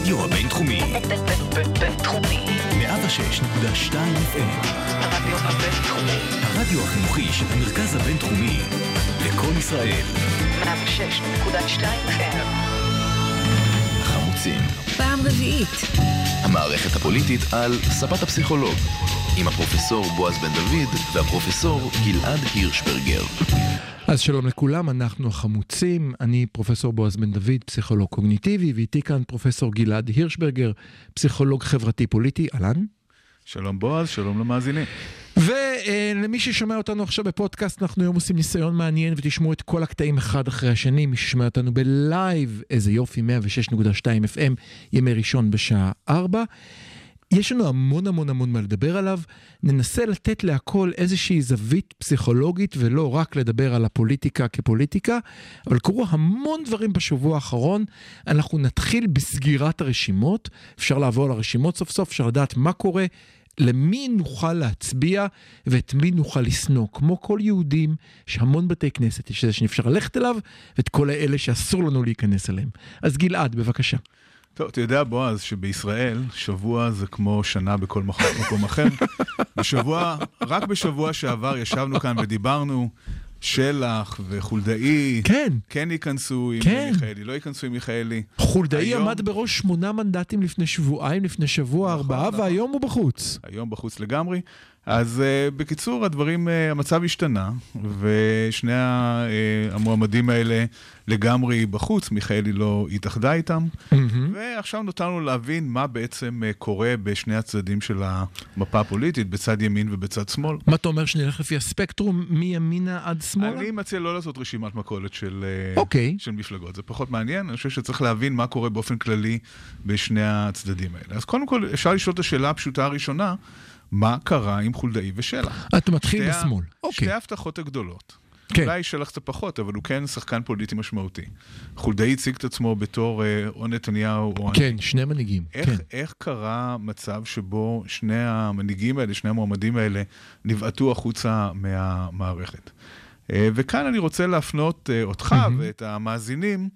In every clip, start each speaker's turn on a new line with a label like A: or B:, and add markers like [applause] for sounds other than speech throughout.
A: הרדיו הבינתחומי.
B: בינתחומי.
A: 106.2 FM.
B: הרדיו הבינתחומי.
A: הרדיו החינוכי של המרכז הבינתחומי. לקום ישראל.
B: 106.2 FM.
A: החמוצים.
C: פעם רביעית.
A: המערכת הפוליטית על ספת הפסיכולוג. עם הפרופסור בועז בן דוד והפרופסור גלעד הירשברגר.
D: אז שלום לכולם, אנחנו החמוצים, אני פרופסור בועז בן דוד, פסיכולוג קוגניטיבי, ואיתי כאן פרופסור גלעד הירשברגר, פסיכולוג חברתי פוליטי, אהלן.
E: שלום בועז, שלום למאזינים.
D: ולמי ששומע אותנו עכשיו בפודקאסט, אנחנו היום עושים ניסיון מעניין ותשמעו את כל הקטעים אחד אחרי השני. מי ששומע אותנו בלייב, איזה יופי, 106.2 FM, ימי ראשון בשעה 4. יש לנו המון המון המון מה לדבר עליו, ננסה לתת להכל איזושהי זווית פסיכולוגית ולא רק לדבר על הפוליטיקה כפוליטיקה, אבל קרו המון דברים בשבוע האחרון, אנחנו נתחיל בסגירת הרשימות, אפשר לעבור על הרשימות סוף סוף, אפשר לדעת מה קורה, למי נוכל להצביע ואת מי נוכל לשנוא. כמו כל יהודים, יש המון בתי כנסת, יש איזה שאפשר ללכת אליו, ואת כל האלה שאסור לנו להיכנס אליהם. אז גלעד, בבקשה.
E: טוב, אתה יודע, בועז, שבישראל שבוע זה כמו שנה בכל מקום אחר. [laughs] בשבוע, רק בשבוע שעבר ישבנו כאן ודיברנו שלח וחולדאי,
D: כן.
E: כן ייכנסו עם
D: כן.
E: מיכאלי, לא ייכנסו עם מיכאלי.
D: חולדאי
E: היום-
D: עמד בראש שמונה מנדטים לפני שבועיים, לפני שבוע ארבעה,
E: נכון.
D: והיום הוא בחוץ.
E: היום בחוץ לגמרי. אז uh, בקיצור, הדברים, uh, המצב השתנה, ושני uh, המועמדים האלה לגמרי בחוץ, מיכאלי לא התאחדה איתם, ועכשיו נותרנו להבין מה בעצם uh, קורה בשני הצדדים של המפה הפוליטית, בצד ימין ובצד שמאל.
D: מה אתה אומר שנלך לפי הספקטרום מימינה עד שמאלה?
E: אני מציע לא לעשות רשימת מכולת של, uh,
D: אוקיי.
E: של מפלגות, זה פחות מעניין, אני חושב שצריך להבין מה קורה באופן כללי בשני הצדדים האלה. אז קודם כל, אפשר לשאול את השאלה הפשוטה הראשונה, מה קרה עם חולדאי ושלח?
D: אתה מתחיל
E: שתי
D: בשמאל.
E: שתי
D: אוקיי.
E: ההבטחות הגדולות.
D: כן.
E: אולי שלח קצת פחות, אבל הוא כן שחקן פוליטי משמעותי. חולדאי הציג את עצמו בתור אה, או נתניהו או אני.
D: כן, שני מנהיגים.
E: איך,
D: כן.
E: איך קרה מצב שבו שני המנהיגים האלה, שני המועמדים האלה, נבעטו החוצה מהמערכת? אה, וכאן אני רוצה להפנות אה, אותך ואת המאזינים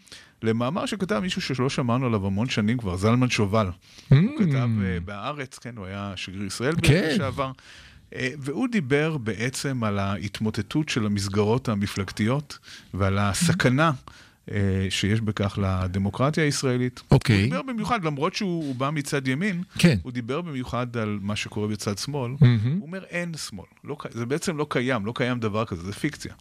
E: למאמר שכתב מישהו שלא שמענו עליו המון שנים כבר, זלמן שובל. הוא כתב אה, בהארץ, כן, הוא היה שגריר ישראל
D: כן.
E: לשעבר. אה, והוא דיבר בעצם על ההתמוטטות של המסגרות המפלגתיות ועל הסכנה אה, שיש בכך לדמוקרטיה הישראלית.
D: אוקיי.
E: הוא דיבר במיוחד, למרות שהוא הוא בא מצד ימין,
D: כן.
E: הוא דיבר במיוחד על מה שקורה בצד שמאל.
D: מהמם.
E: הוא אומר, אין שמאל. לא, זה בעצם לא קיים, לא קיים דבר כזה, זה פיקציה.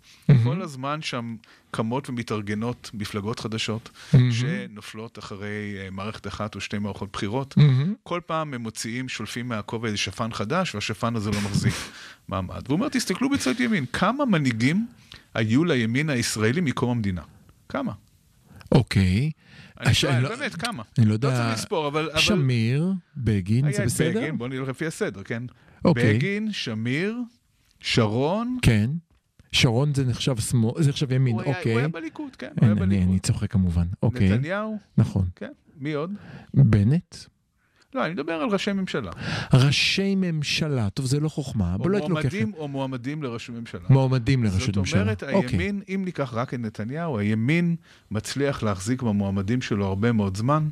E: כל הזמן שם קמות ומתארגנות מפלגות חדשות, שנופלות אחרי אה, מערכת אחת או שתי מערכות בחירות.
D: מהמם.
E: כל פעם הם מוציאים, שולפים מהכובע איזה שפן חדש, והשפן הזה לא מחזיק מעמד. והוא אומר, תסתכלו בצד ימין, כמה מנהיגים היו לימין הישראלי מקום המדינה? כמה?
D: אוקיי.
E: אני שואל,
D: לא-
E: באמת, כמה?
D: אני לא
E: לא
D: יודע...
E: צריך לספור, אבל...
D: שמיר, בגין, זה
E: היה את
D: בסדר?
E: בגין, בוא נלך לפי הסדר, כן?
D: אוקיי.
E: בגין, שמיר, שרון,
D: כן. שרון זה נחשב שמאל, זה נחשב ימין,
E: הוא היה-
D: אוקיי.
E: הוא היה בליכוד, כן, הוא היה
D: אין, אני אני
E: בליכוד.
D: צוחק כמובן, אוקיי.
E: נתניהו,
D: נכון.
E: כן, מי עוד?
D: בנט?
E: לא, אני מדבר על ראשי ממשלה.
D: ראשי ממשלה, טוב זה לא חוכמה,
E: או
D: אבל לא הייתי לוקח...
E: מועמדים או מועמדים לראשות ממשלה.
D: מועמדים לראשות ממשלה.
E: זאת אומרת,
D: אוקיי.
E: הימין, אם ניקח רק את נתניהו, הימין מצליח להחזיק במועמדים שלו הרבה מאוד זמן.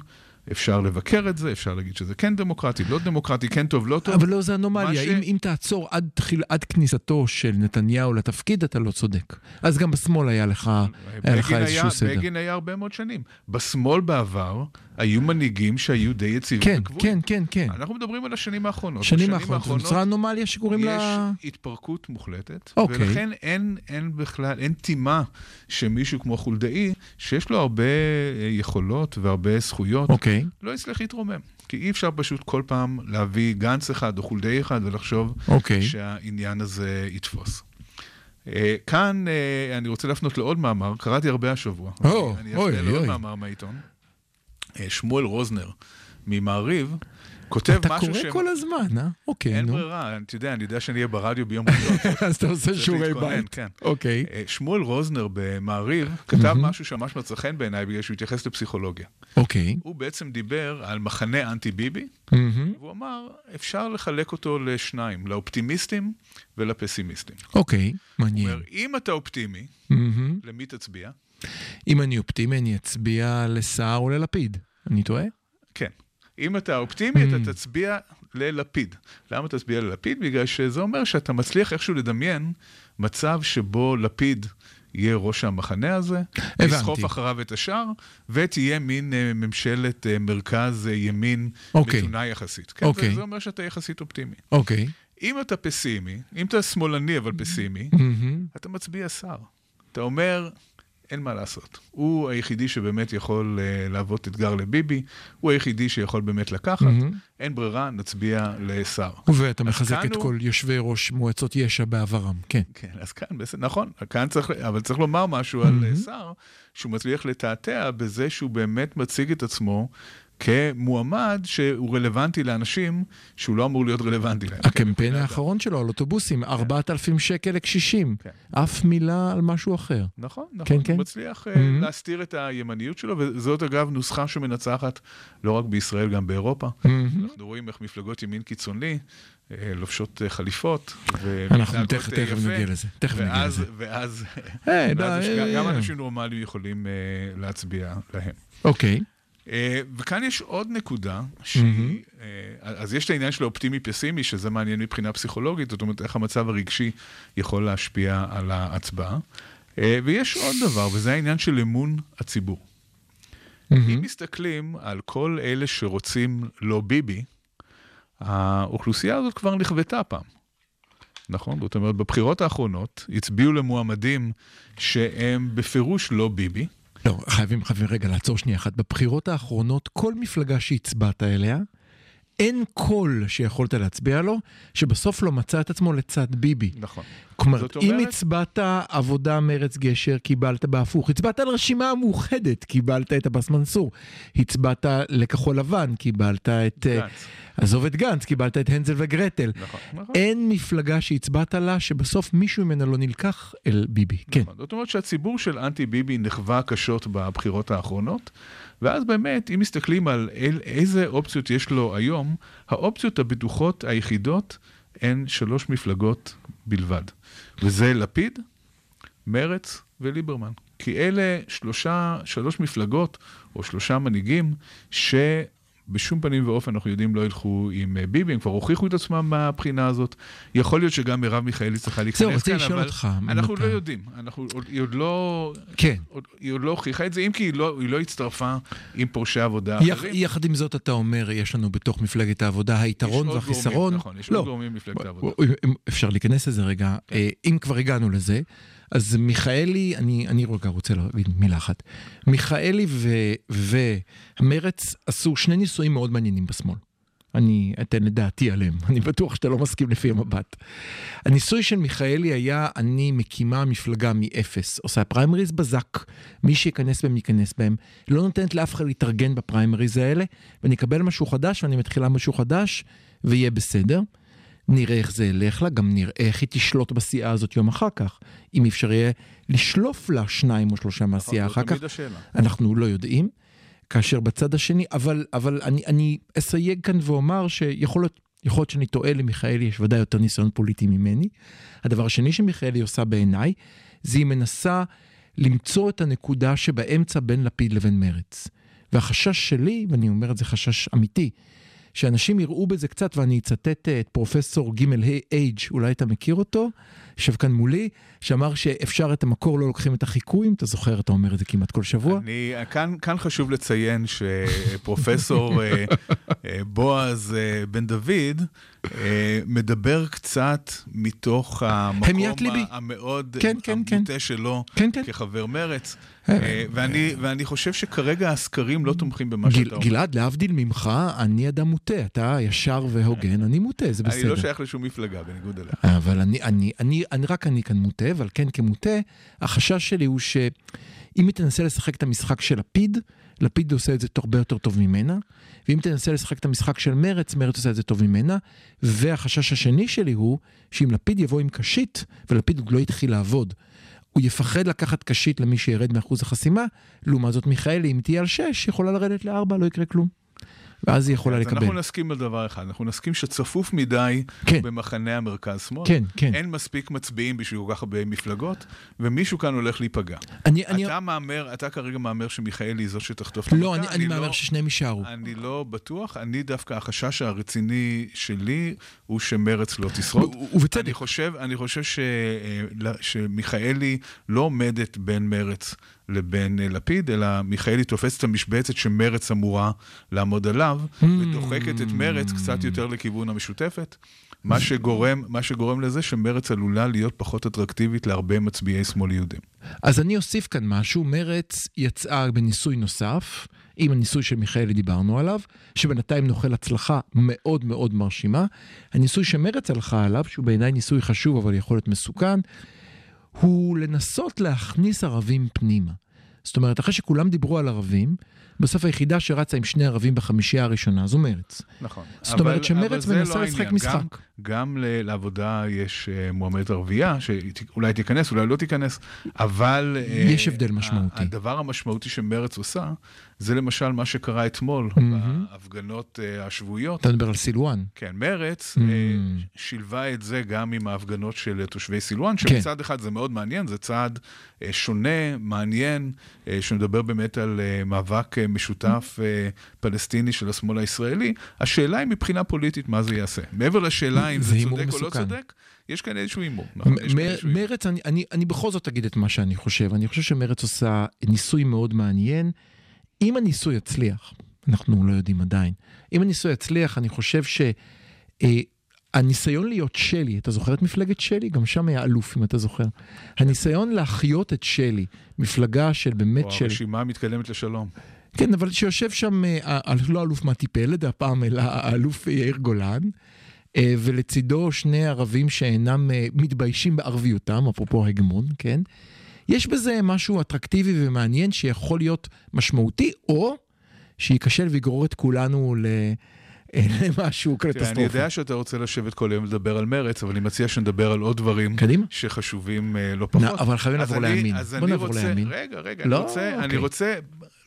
E: אפשר לבקר את זה, אפשר להגיד שזה כן דמוקרטי, לא דמוקרטי, כן טוב, לא טוב.
D: אבל לא, זה אנומליה.
E: ש-
D: אם, אם תעצור עד, תחיל, עד כניסתו של נתניהו לתפקיד, אתה לא צודק. אז גם בשמאל היה לך, היה לך איזשהו סדר.
E: בגין היה הרבה מאוד שנים. בשמאל בעבר היו מנהיגים שהיו די יציבים
D: כן,
E: וקבועים.
D: כן, כן, כן.
E: אנחנו מדברים על השנים האחרונות.
D: שנים האחרונות, נוצרה אנומליה שקוראים
E: יש
D: לה...
E: התפרקות מוחלטת,
D: אוקיי.
E: ולכן אין, אין בכלל, אין טימה שמישהו כמו חולדאי, שיש לו הרבה אה, יכולות והרבה זכויות,
D: אוקיי,
E: לא יצליח להתרומם. כי אי אפשר פשוט כל פעם להביא גנץ אחד או חולדאי אחד ולחשוב
D: אוקיי.
E: שהעניין הזה יתפוס. אה, כאן אה, אני רוצה להפנות לעוד מאמר, קראתי הרבה השבוע.
D: או,
E: אני אפנה לעוד. מאמר מהעיתון. אה, שמואל רוזנר ממעריב כותב
D: אתה
E: משהו
D: קורא
E: ש...
D: כל הזמן, אה? אוקיי,
E: אין
D: נו.
E: ברירה, אתה יודע, אני יודע שאני אהיה ברדיו ביום ראשון. [laughs]
D: אז אתה עושה שיעורי בית.
E: כן.
D: אוקיי.
E: אה, שמואל רוזנר במעריב כתב משהו שממש מצא חן בעיניי בגלל שהוא התייחס לפסיכולוגיה.
D: אוקיי.
E: הוא בעצם דיבר על מחנה אנטי ביבי,
D: מהמם.
E: והוא אמר, אפשר לחלק אותו לשניים, לאופטימיסטים ולפסימיסטים.
D: אוקיי,
E: הוא
D: מעניין.
E: אומר, אם אתה אופטימי,
D: מהמם.
E: למי תצביע?
D: אם אני אופטימי, אני אצביע לסער או ללפיד. אני טועה?
E: כן. אם אתה אופטימי,
D: Mm.
E: אתה תצביע ללפיד. למה תצביע ללפיד? בגלל שזה אומר שאתה מצליח איכשהו לדמיין מצב שבו לפיד יהיה ראש המחנה הזה,
D: הבנתי.
E: יסחוף אחריו את השאר, ותהיה מין אה, ממשלת אה, מרכז אה, ימין
D: אוקיי.
E: מתונה יחסית. כן,
D: אוקיי.
E: זה, זה אומר שאתה יחסית אופטימי.
D: אוקיי.
E: אם אתה פסימי, אם אתה שמאלני אבל פסימי,
D: מהמם.
E: אתה מצביע שר. אתה אומר, אין מה לעשות. הוא היחידי שבאמת יכול uh, להוות אתגר לביבי, הוא היחידי שיכול באמת לקחת,
D: מהמם.
E: אין ברירה, נצביע לשר.
D: ואתה מחזק את
E: הוא-
D: כל יושבי ראש מועצות יש"ע בעברם, כן.
E: כן, אז כאן, בסדר, נכון, כאן צריך, אבל צריך לומר משהו על
D: מהמם.
E: uh, שר, שהוא מצליח לתעתע בזה שהוא באמת מציג את עצמו כמועמד שהוא רלוונטי לאנשים שהוא לא אמור להיות רלוונטי להם.
D: הקמפיין האחרון שלו על אוטובוסים, 4,000 שקל לקשישים.
E: כן.
D: אף מילה על משהו אחר.
E: נכון, נכון.
D: כן, כן.
E: הוא מצליח אה,
D: Mhm.
E: להסתיר את הימניות שלו, וזאת אגב נוסחה שמנצחת לא רק בישראל, גם באירופה.
D: מהמם.
E: אנחנו רואים איך מפלגות ימין קיצוני אה, לובשות אה, חליפות.
D: אנחנו תכף נגיע לזה. תכף נגיע לזה.
E: ואז, גם-. אנשים נורמליים יכולים להצביע להם.
D: אוקיי.
E: אה, וכאן יש עוד נקודה, שהיא, אה, אז יש את העניין של האופטימי פסימי, שזה מעניין מבחינה פסיכולוגית, זאת אומרת, איך המצב הרגשי יכול להשפיע על ההצבעה. אה, ויש עוד דבר, וזה העניין של אמון הציבור. אם מסתכלים על כל אלה שרוצים לא ביבי, האוכלוסייה הזאת כבר נכוותה פעם. נכון? זאת אומרת, בבחירות האחרונות הצביעו למועמדים שהם בפירוש לא ביבי.
D: לא, חייבים, חייבים רגע לעצור שנייה אחת. בבחירות האחרונות, כל מפלגה שהצבעת אליה, אין קול שיכולת להצביע לו, שבסוף לא מצא את עצמו לצד ביבי.
E: נכון.
D: כלומר,
E: זאת
D: אם
E: אומרת-
D: הצבעת עבודה מרץ גשר, קיבלת בהפוך. הצבעת על רשימה המאוחדת, קיבלת את עבאס מנסור. הצבעת לכחול לבן, קיבלת את... אה,
E: גנץ.
D: עזוב את גנץ, קיבלת את הנזל וגרטל.
E: נכון, נכון.
D: אין מפלגה שהצבעת לה שבסוף מישהו ממנה לא נלקח אל ביבי. כן.
E: נכון. זאת אומרת שהציבור של אנטי ביבי נחווה קשות בבחירות האחרונות, ואז באמת, אם מסתכלים על אל, איזה אופציות יש לו היום, האופציות הבטוחות היחידות הן שלוש מפלגות בלבד. וזה לפיד, מרץ וליברמן. כי אלה שלושה, שלוש מפלגות או שלושה מנהיגים שבשום פנים ואופן אנחנו יודעים לא ילכו עם אה, ביבי, הם כבר הוכיחו את עצמם מהבחינה הזאת. יכול להיות שגם מרב מיכאלי צריכה להיכנס
D: זהו,
E: כאן,
D: רציתי לשאול
E: אבל
D: אותך,
E: אנחנו? לא יודעים. אנחנו, היא עוד לא...
D: כן.
E: עוד, היא עוד לא הוכיחה את זה, אם כי היא לא, היא לא הצטרפה עם פורשי עבודה
D: יח,
E: אחרים.
D: יחד עם זאת אתה אומר, יש לנו בתוך מפלגת העבודה היתרון והחיסרון.
E: נכון, יש
D: לא,
E: עוד גורמים במפלגת העבודה.
D: אפשר להיכנס לזה רגע. אה, אם כבר הגענו לזה, אז מיכאלי, אני, אני רגע רוצה להגיד מילה אחת. מיכאלי ומרץ עשו שני ניסויים מאוד מעניינים בשמאל. אני אתן את דעתי עליהם, [laughs] אני בטוח שאתה לא מסכים לפי המבט. הניסוי של מיכאלי היה, אני מקימה מפלגה מאפס, עושה פריימריז בזק, מי שייכנס בהם ייכנס בהם, לא נותנת לאף אחד להתארגן בפריימריז האלה, ואני אקבל משהו חדש ואני מתחילה משהו חדש, ויהיה בסדר. נראה איך זה ילך לה, גם נראה איך היא תשלוט בסיעה הזאת יום אחר כך. אם אפשר יהיה לשלוף לה שניים או שלושה מהסיעה
E: נכון,
D: אחר
E: זו
D: כך,
E: השאלה.
D: אנחנו לא יודעים. כאשר בצד השני, אבל, אבל אני, אני אסייג כאן ואומר שיכול להיות, יכול להיות שאני טועה למיכאלי, יש ודאי יותר ניסיון פוליטי ממני. הדבר השני שמיכאלי עושה בעיניי, זה היא מנסה למצוא את הנקודה שבאמצע בין לפיד לבין מרץ. והחשש שלי, ואני אומר את זה חשש אמיתי, שאנשים יראו בזה קצת, ואני אצטט אה, את פרופסור ג' אייג', אולי אתה מכיר אותו, יושב כאן מולי, שאמר שאפשר את המקור לא לוקחים את החיקוי, אם אתה זוכר, אתה אומר את זה כמעט כל שבוע.
E: אני, כאן, כאן חשוב לציין שפרופסור אה, אה, בועז בן דוד מדבר קצת מתוך המקום המאוד
D: כן, כן, כן.
E: המוטה שלו
D: כן, כן.
E: כחבר מרץ.
D: אה,
E: ואני, ואני חושב שכרגע הסקרים לא תומכים במה שאתה אומר.
D: גלעד, להבדיל ממך, אני אדם מוטה, אתה ישר והוגן, אני מוטה, זה
E: אני
D: בסדר.
E: לא שייך לשום מפלגה, בניגוד אליך.
D: אבל אני, אני, אני, אני, רק אני כאן מוטה, אבל כן כמוטה, החשש שלי הוא שאם היא תנסה לשחק את המשחק של לפיד, לפיד עושה את זה הרבה יותר טוב ממנה, ואם תנסה לשחק את המשחק של מרץ, מרץ עושה את זה טוב ממנה, והחשש השני שלי הוא שאם לפיד יבוא עם קשית, ולפיד עוד לא התחיל לעבוד, הוא יפחד לקחת קשית למי שירד מאחוז החסימה, לעומת זאת מיכאלי, אם תהיה על 6, יכולה לרדת ל-4, לא יקרה כלום. ואז היא יכולה לקבל.
E: אנחנו נסכים על דבר אחד, אנחנו נסכים שצפוף מדי
D: כן.
E: במחנה המרכז-שמאל.
D: כן, כן.
E: אין מספיק מצביעים בשביל כל כך הרבה מפלגות, ומישהו כאן הולך להיפגע.
D: אני, אני,
E: אתה מהמר, אתה כרגע מהמר שמיכאלי היא זאת שתחטוף את
D: לא,
E: המכה,
D: אני, אני
E: לא-
D: מהמר ששניהם יישארו.
E: אני לא בטוח, אני דווקא, החשש הרציני שלי הוא שמרץ לא תשרוד.
D: ובצדק.
E: אני חושב, אני חושב ש, אה, שמיכאלי לא עומדת בין מרץ לבין אה, לפיד, אלא מיכאלי תופסת את המשבצת שמרץ אמורה לעמוד עליו,
D: Hmm.
E: ודוחקת את מרץ קצת יותר לכיוון המשותפת. מה שגורם, מה שגורם לזה שמרץ עלולה להיות פחות אטרקטיבית להרבה מצביעי שמאל יהודים.
D: אז אני אוסיף כאן משהו, מרץ יצאה בניסוי נוסף, עם הניסוי של מיכאלי דיברנו עליו, שבינתיים נוחל הצלחה מאוד מאוד מרשימה. הניסוי שמרץ הלכה עליו, שהוא בעיניי ניסוי חשוב אבל יכול להיות מסוכן, הוא לנסות להכניס ערבים פנימה. זאת אומרת, אחרי שכולם דיברו על ערבים, בסוף היחידה שרצה עם שני ערבים בחמישייה הראשונה זו מרץ.
E: נכון.
D: זאת אומרת שמרצ
E: זה
D: מנסה
E: לא
D: לשחק. משחק.
E: גם, לעבודה יש אה, מועמדת ערבייה, שאולי תיכנס, אולי לא תיכנס, אבל... אה,
D: יש הבדל משמעותי.
E: הדבר המשמעותי שמרץ עושה, זה למשל מה שקרה אתמול
D: מהמם.
E: בהפגנות אה, השבועיות.
D: אתה מדבר על סילואן.
E: כן, מרץ
D: Mm.
E: אה, שילבה את זה גם עם ההפגנות של תושבי סילואן,
D: כן.
E: שמצד אחד זה מאוד מעניין, זה צעד שונה, מעניין, שמדבר באמת על מאבק משותף פלסטיני של השמאל הישראלי. השאלה היא מבחינה פוליטית מה זה יעשה. מעבר לשאלה אם
D: זה
E: זה צודק או לא. צודק, יש כאן איזשהו הימור. נכון?
D: מ-
E: איזשהו הימור.
D: מרץ, אני, אני, אני בכל זאת אגיד את מה שאני חושב. אני חושב שמרץ עושה ניסוי מאוד מעניין. אם הניסוי יצליח, אנחנו לא יודעים עדיין, אם הניסוי יצליח, אני חושב שהניסיון להיות שלי, אתה זוכר את מפלגת שלי? גם שם היה אלוף, אם אתה זוכר. הניסיון להחיות את שלי, מפלגה של באמת
E: או
D: של...
E: הרשימה מתקדמת לשלום.
D: כן, אבל שיושב שם, אה, ה- לא אלוף מתי פלד הפעם, אלא האלוף יאיר גולן, אה, ולצידו שני ערבים שאינם אה, מתביישים בערביותם, אפרופו הגמון, כן? יש בזה משהו אטרקטיבי ומעניין שיכול להיות משמעותי, או שייכשל ויגרור את כולנו ל... אה, [laughs] למשהו
E: תראה, אני
D: קטסטרופה.
E: יודע שאתה רוצה לשבת כל היום ולדבר על מרץ, אבל אני מציע שנדבר על עוד דברים
D: קדימה.
E: שחשובים אה, לא פחות.
D: נא, אבל חייבים לעבור לימין. בוא נעבור לימין.
E: רגע, רגע,
D: לא?
E: אני, רוצה, אני
D: אוקיי.
E: רוצה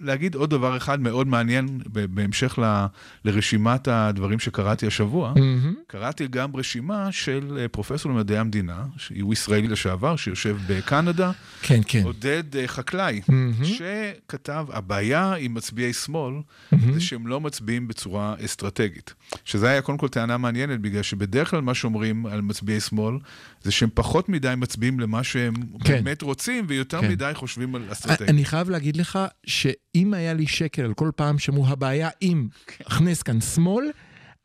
E: להגיד עוד דבר אחד מאוד מעניין בהמשך ל, לרשימת הדברים שקראתי השבוע.
D: מהמם.
E: קראתי גם רשימה של אה, פרופסור למדעי המדינה, שהוא ישראלי לשעבר, שיושב בקנדה,
D: כן, כן.
E: עודד אה, חקלאי,
D: מהמם.
E: שכתב, הבעיה עם מצביעי שמאל זה שהם לא מצביעים בצורה אסטרטגית. שזה היה קודם כל טענה מעניינת, בגלל שבדרך כלל מה שאומרים על מצביעי שמאל, זה שהם פחות מדי מצביעים למה שהם
D: כן.
E: באמת רוצים, ויותר
D: כן.
E: מדי חושבים על אסטרטגיה.
D: אני חייב להגיד לך שאם היה לי שקל על כל פעם שאמרו הבעיה אם הכנס כאן שמאל,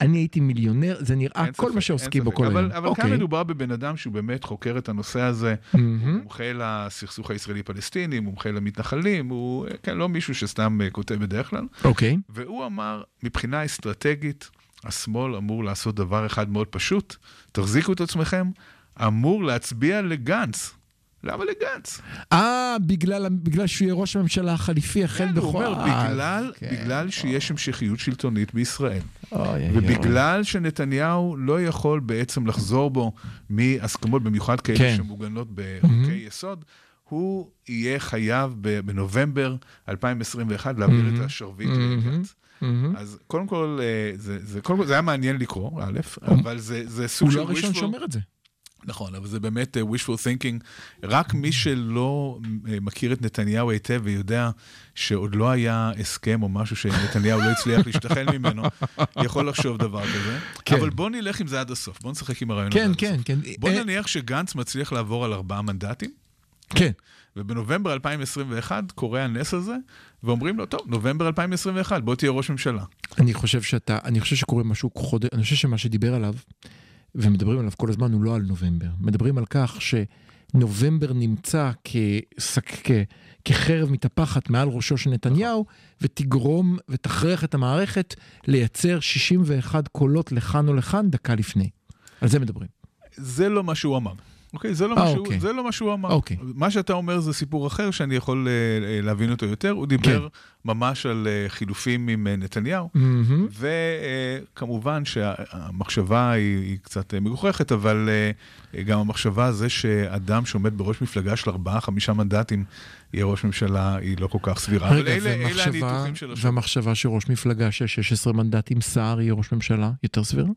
D: אני הייתי מיליונר, זה נראה כל
E: ספק,
D: מה שעוסקים בו. כל
E: אבל,
D: היום.
E: אבל
D: אוקיי.
E: כאן מדובר בבן אדם שהוא באמת חוקר את הנושא הזה,
D: מהמם.
E: מומחה לסכסוך הישראלי-פלסטיני, מומחה למתנחלים, הוא כן, לא מישהו שסתם אה, כותב בדרך כלל.
D: אוקיי.
E: והוא אמר, מבחינה אסטרטגית, השמאל אמור לעשות דבר אחד מאוד פשוט, תחזיקו את עצמכם, אמור להצביע לגנץ. למה לגנץ?
D: אה, בגלל, בגלל שהוא יהיה ראש הממשלה החליפי החל
E: כן,
D: בכל...
E: הוא אומר,
D: אה,
E: בגלל,
D: כן.
E: בגלל שיש המשכיות שלטונית בישראל,
D: אוי, אוי.
E: ובגלל שנתניהו לא יכול בעצם לחזור בו מהסכמות, במיוחד כאלה
D: כן.
E: שמוגנות בחוקי יסוד, הוא יהיה חייב בנובמבר 2021 להעביר את השרביט
D: מהמם.
E: לגנץ.
D: מהמם.
E: אז קודם כל, אה, זה, זה, קודם כל, זה היה מעניין לקרוא, א', אבל זה, זה סוג
D: הוא
E: של
D: לא הראשון. שאומר את זה.
E: נכון, אבל זה באמת אה, wishful thinking. רק מי שלא אה, מכיר את נתניהו היטב ויודע שעוד לא היה הסכם או משהו שנתניהו לא הצליח להשתחל [laughs] ממנו, יכול לחשוב דבר כזה.
D: כן.
E: אבל בוא נלך עם זה עד הסוף, בוא נשחק עם הרעיון הזה
D: כן,
E: עד
D: כן,
E: הסוף.
D: כן.
E: בוא
D: אה,
E: נניח שגנץ מצליח לעבור על ארבעה מנדטים,
D: כן.
E: ובנובמבר 2021 קורה הנס הזה, ואומרים לו, טוב, נובמבר 2021, בוא תהיה ראש ממשלה.
D: אני חושב שאתה, אני חושב שקורה משהו חודש, אני חושב שמה שדיבר עליו, ומדברים עליו כל הזמן, הוא לא על נובמבר. מדברים על כך שנובמבר נמצא כשק, כ, כחרב מתהפכת מעל ראשו של נתניהו, ותגרום ותכריח את המערכת לייצר 61 קולות לכאן או לכאן דקה לפני. על זה מדברים.
E: זה לא מה שהוא אמר. אוקיי, זה לא,
D: אה,
E: מה שהוא,
D: אוקיי.
E: זה לא מה שהוא אמר.
D: אוקיי.
E: מה שאתה אומר זה סיפור אחר שאני יכול אה, אה, להבין אותו יותר. הוא דיבר ממש על אה, חילופים עם אה, נתניהו.
D: מהמם.
E: וכמובן שהמחשבה היא, היא קצת אה, מגוחכת, אבל אה, גם המחשבה זה שאדם שעומד בראש מפלגה של ארבעה-חמישה מנדטים יהיה ראש ממשלה, היא לא כל כך סבירה.
D: רגע,
E: אלה, אלה
D: ומחשבה-
E: הניתוחים של.
D: והמחשבה שראש מפלגה של 16 מנדטים, סער יהיה ראש ממשלה, יותר סבירה?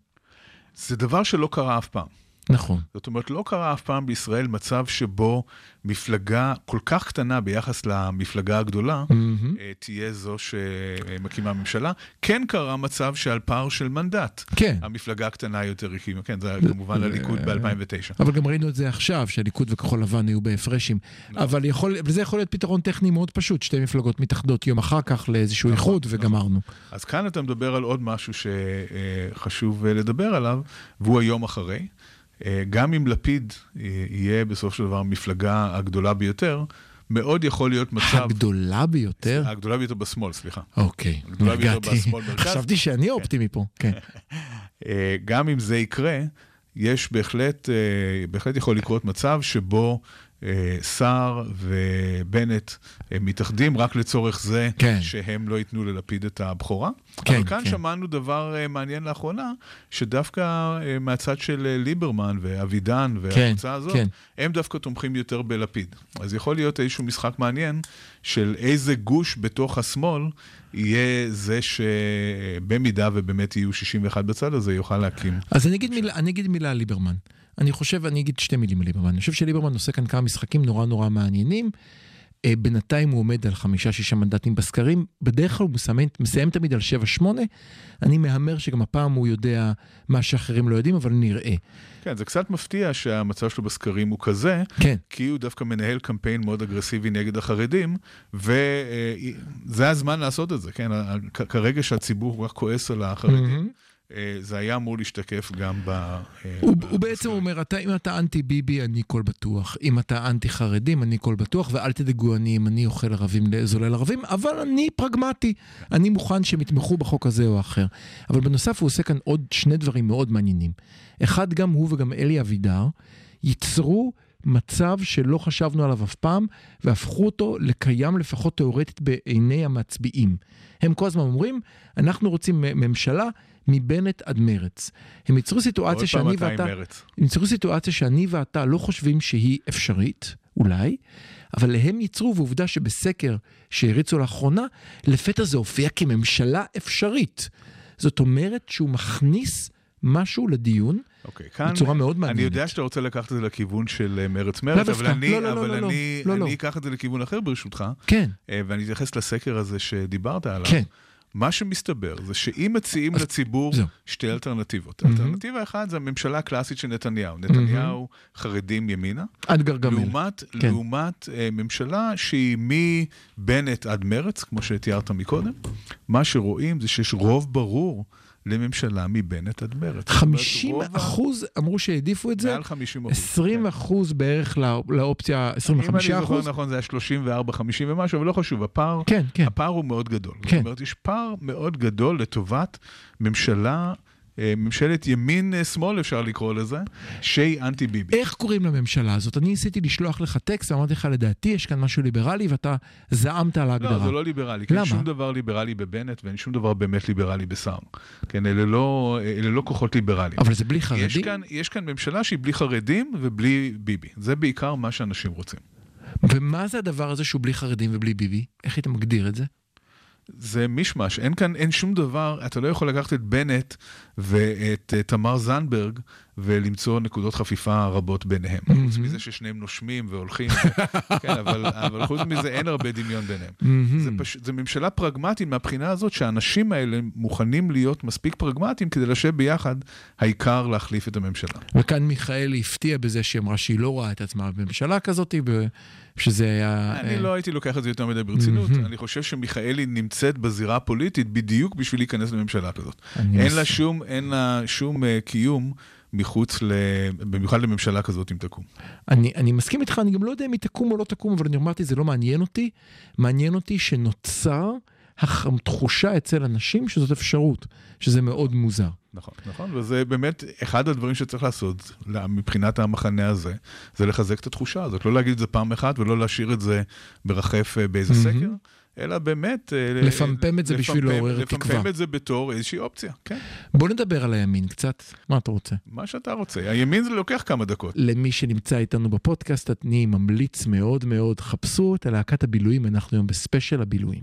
E: זה דבר שלא קרה אף פעם.
D: נכון.
E: זאת אומרת, לא קרה אף פעם בישראל מצב שבו מפלגה כל כך קטנה ביחס למפלגה הגדולה,
D: מהמם.
E: אה, תהיה זו שמקימה ממשלה. כן קרה מצב שעל פער של מנדט,
D: כן.
E: המפלגה הקטנה יותר הקימה. כן, זה כמובן הליכוד ב-2009.
D: אבל גם ראינו את זה עכשיו, שהליכוד וכחול לבן היו בהפרשים.
E: נכון.
D: אבל יכול, וזה יכול להיות פתרון טכני מאוד פשוט, שתי מפלגות מתאחדות יום אחר כך לאיזשהו
E: נכון,
D: איחוד וגמרנו.
E: אז כאן אתה מדבר על עוד משהו שחשוב אה, לדבר עליו, והוא היום אחרי. אה, גם אם לפיד אה, יהיה בסופו של דבר המפלגה הגדולה ביותר, מאוד יכול להיות מצב...
D: הגדולה ביותר?
E: הגדולה ביותר בשמאל, סליחה.
D: אוקיי, נרגעתי. חשבתי שאני האופטימי פה, כן. [laughs]
E: אה, גם אם זה יקרה, יש בהחלט, אה, בהחלט יכול לקרות מצב שבו אה, סער ובנט אה, מתאחדים רק לצורך זה
D: כן.
E: שהם לא ייתנו ללפיד את הבכורה.
D: כן,
E: אבל כאן
D: כן.
E: שמענו דבר אה, מעניין לאחרונה, שדווקא אה, מהצד של אה, ליברמן ואבידן והקבוצה הזאת,
D: כן.
E: הם דווקא תומכים יותר בלפיד. אז יכול להיות איזשהו משחק מעניין של איזה גוש בתוך השמאל יהיה זה שבמידה ובאמת יהיו 61 בצד הזה, יוכל להקים.
D: אז אני אגיד מילה, אני אגיד מילה על ליברמן. אני חושב, אני אגיד שתי מילים על ליברמן. אני חושב שליברמן עושה כאן כמה משחקים נורא נורא מעניינים. אה, בינתיים הוא עומד על חמישה-שישה מנדטים בסקרים. בדרך כלל הוא מסיים, מסיים תמיד על שבע-שמונה. אני מהמר שגם הפעם הוא יודע מה שאחרים לא יודעים, אבל נראה.
E: כן, זה קצת מפתיע שהמצב שלו בסקרים הוא כזה,
D: כן.
E: כי הוא דווקא מנהל קמפיין מאוד אגרסיבי נגד החרדים, וזה הזמן לעשות את זה, כן? כרגע שהציבור כל כך כועס על החרדים,
D: מהמם.
E: אה, זה היה אמור להשתקף גם ב... אה,
D: הוא,
E: ב-
D: הוא בעצם. אומר, אתה, אם אתה אנטי ביבי, אני קול בטוח. אם אתה אנטי חרדים, אני קול בטוח, ואל תדאגו, אני ימני אוכל ערבים, זולל ערבים, אבל אני פרגמטי. אני מוכן שהם יתמכו בחוק הזה או אחר. אבל בנוסף הוא עושה כאן עוד שני דברים מאוד מעניינים. אחד, גם הוא וגם אלי אבידר ייצרו מצב שלא חשבנו עליו אף פעם, והפכו אותו לקיים לפחות תאורטית בעיני המצביעים. הם כל הזמן אומרים, אנחנו רוצים ממשלה מבנט עד מרץ. הם ייצרו סיטואציה
E: עוד
D: שאני
E: פעם אתה
D: ואתה...
E: עם מרץ.
D: הם ייצרו סיטואציה שאני ואתה לא חושבים שהיא אפשרית, אולי, אבל הם ייצרו, ועובדה שבסקר שהריצו לאחרונה, לפתע זה הופיע כממשלה אפשרית. זאת אומרת שהוא מכניס משהו לדיון,
E: אוקיי, כאן,
D: בצורה מאוד מעניינת.
E: אני יודע שאתה רוצה לקחת את זה לכיוון של אה, מרץ
D: לאו
E: מרץ,
D: דווקא.
E: אבל אני,
D: לא, לא, לא,
E: אבל
D: לא, לא.
E: אני,
D: לא, לא.
E: אני אקח את זה לכיוון אחר ברשותך,
D: כן,
E: אה, ואני אתייחס לסקר הזה שדיברת עליו.
D: כן.
E: מה שמסתבר זה שאם מציעים
D: אז-
E: לציבור
D: זהו.
E: שתי אלטרנטיבות.
D: מהמם.
E: אלטרנטיבה אחת זה הממשלה הקלאסית של נתניהו. נתניהו חרדים ימינה,
D: עד גרגמל.
E: לעומת,
D: כן.
E: לעומת אה, ממשלה שהיא מבנט עד מרץ, כמו שתיארת מקודם, מה שרואים זה שיש רוב ברור לממשלה מבנט עד אומרת,
D: 50
E: רוב ה-
D: אחוז אמרו שהעדיפו את זה,
E: מעל 50 אחוז.
D: 20 אחוז בערך לא- לאופציה,
E: אם
D: 25
E: אני זוכר
D: אחוז.
E: נכון זה היה 34, 50 ומשהו, אבל לא חשוב, הפער,
D: כן, כן.
E: הפער הוא מאוד גדול.
D: כן.
E: זאת אומרת, יש פער מאוד גדול לטובת ממשלה, ממשלת ימין-שמאל אפשר לקרוא לזה, שהיא אנטי ביבי.
D: איך קוראים לממשלה הזאת? אני ניסיתי לשלוח לך טקסט, אמרתי לך, לדעתי יש כאן משהו ליברלי, ואתה זעמת על ההגדרה.
E: לא, זה לא ליברלי, כי אין
D: למה?
E: שום דבר ליברלי בבנט ואין שום דבר באמת ליברלי בסער. כן, אלה לא, אלה לא כוחות ליברליים.
D: אבל זה בלי
E: יש
D: חרדים?
E: כאן, יש כאן ממשלה שהיא בלי חרדים ובלי ביבי. זה בעיקר מה שאנשים רוצים.
D: ומה זה הדבר הזה שהוא בלי חרדים ובלי ביבי? איך היית מגדיר את זה?
E: זה מישמש, אין כאן, אין שום דבר, אתה לא יכול לקחת את בנט ואת אה, תמר זנדברג ולמצוא נקודות חפיפה רבות ביניהם. חוץ מזה ששניהם נושמים והולכים, [laughs] כן, אבל, אבל חוץ מזה אין הרבה דמיון ביניהם. זה, פש... זה ממשלה פרגמטית מהבחינה הזאת שהאנשים האלה מוכנים להיות מספיק פרגמטיים כדי לשבת ביחד, העיקר להחליף את הממשלה.
D: וכאן מיכאלי הפתיע בזה שהיא אמרה שהיא לא רואה את עצמה בממשלה כזאת, שזה היה...
E: אני
D: אה,
E: לא הייתי לוקח את זה יותר מדי ברצינות. אני חושב שמיכאלי נמצאת בזירה הפוליטית בדיוק בשביל להיכנס לממשלה כזאת. אין לה שום, אין לה שום אה, קיום מחוץ, ל... במיוחד לממשלה כזאת אם תקום.
D: אני, אני מסכים איתך, אני גם לא יודע אם היא תקום או לא תקום, אבל אני אמרתי, זה לא מעניין אותי. מעניין אותי שנוצר הח- תחושה אצל אנשים שזאת אפשרות, שזה מאוד מוזר.
E: נכון, נכון, וזה באמת אחד הדברים שצריך לעשות מבחינת המחנה הזה, זה לחזק את התחושה הזאת, לא להגיד את זה פעם אחת ולא להשאיר את זה ברחף אה, באיזה סקר. אלא באמת... אה,
D: לפמפם את זה בשביל לעורר תקווה.
E: לפמפם את זה בתור איזושהי אופציה, כן.
D: בוא נדבר על הימין קצת, מה אתה רוצה?
E: מה שאתה רוצה. הימין זה לוקח כמה דקות.
D: למי שנמצא איתנו בפודקאסט, אני ממליץ מאוד מאוד, חפשו את הלהקת הבילויים, אנחנו היום בספיישל הבילויים.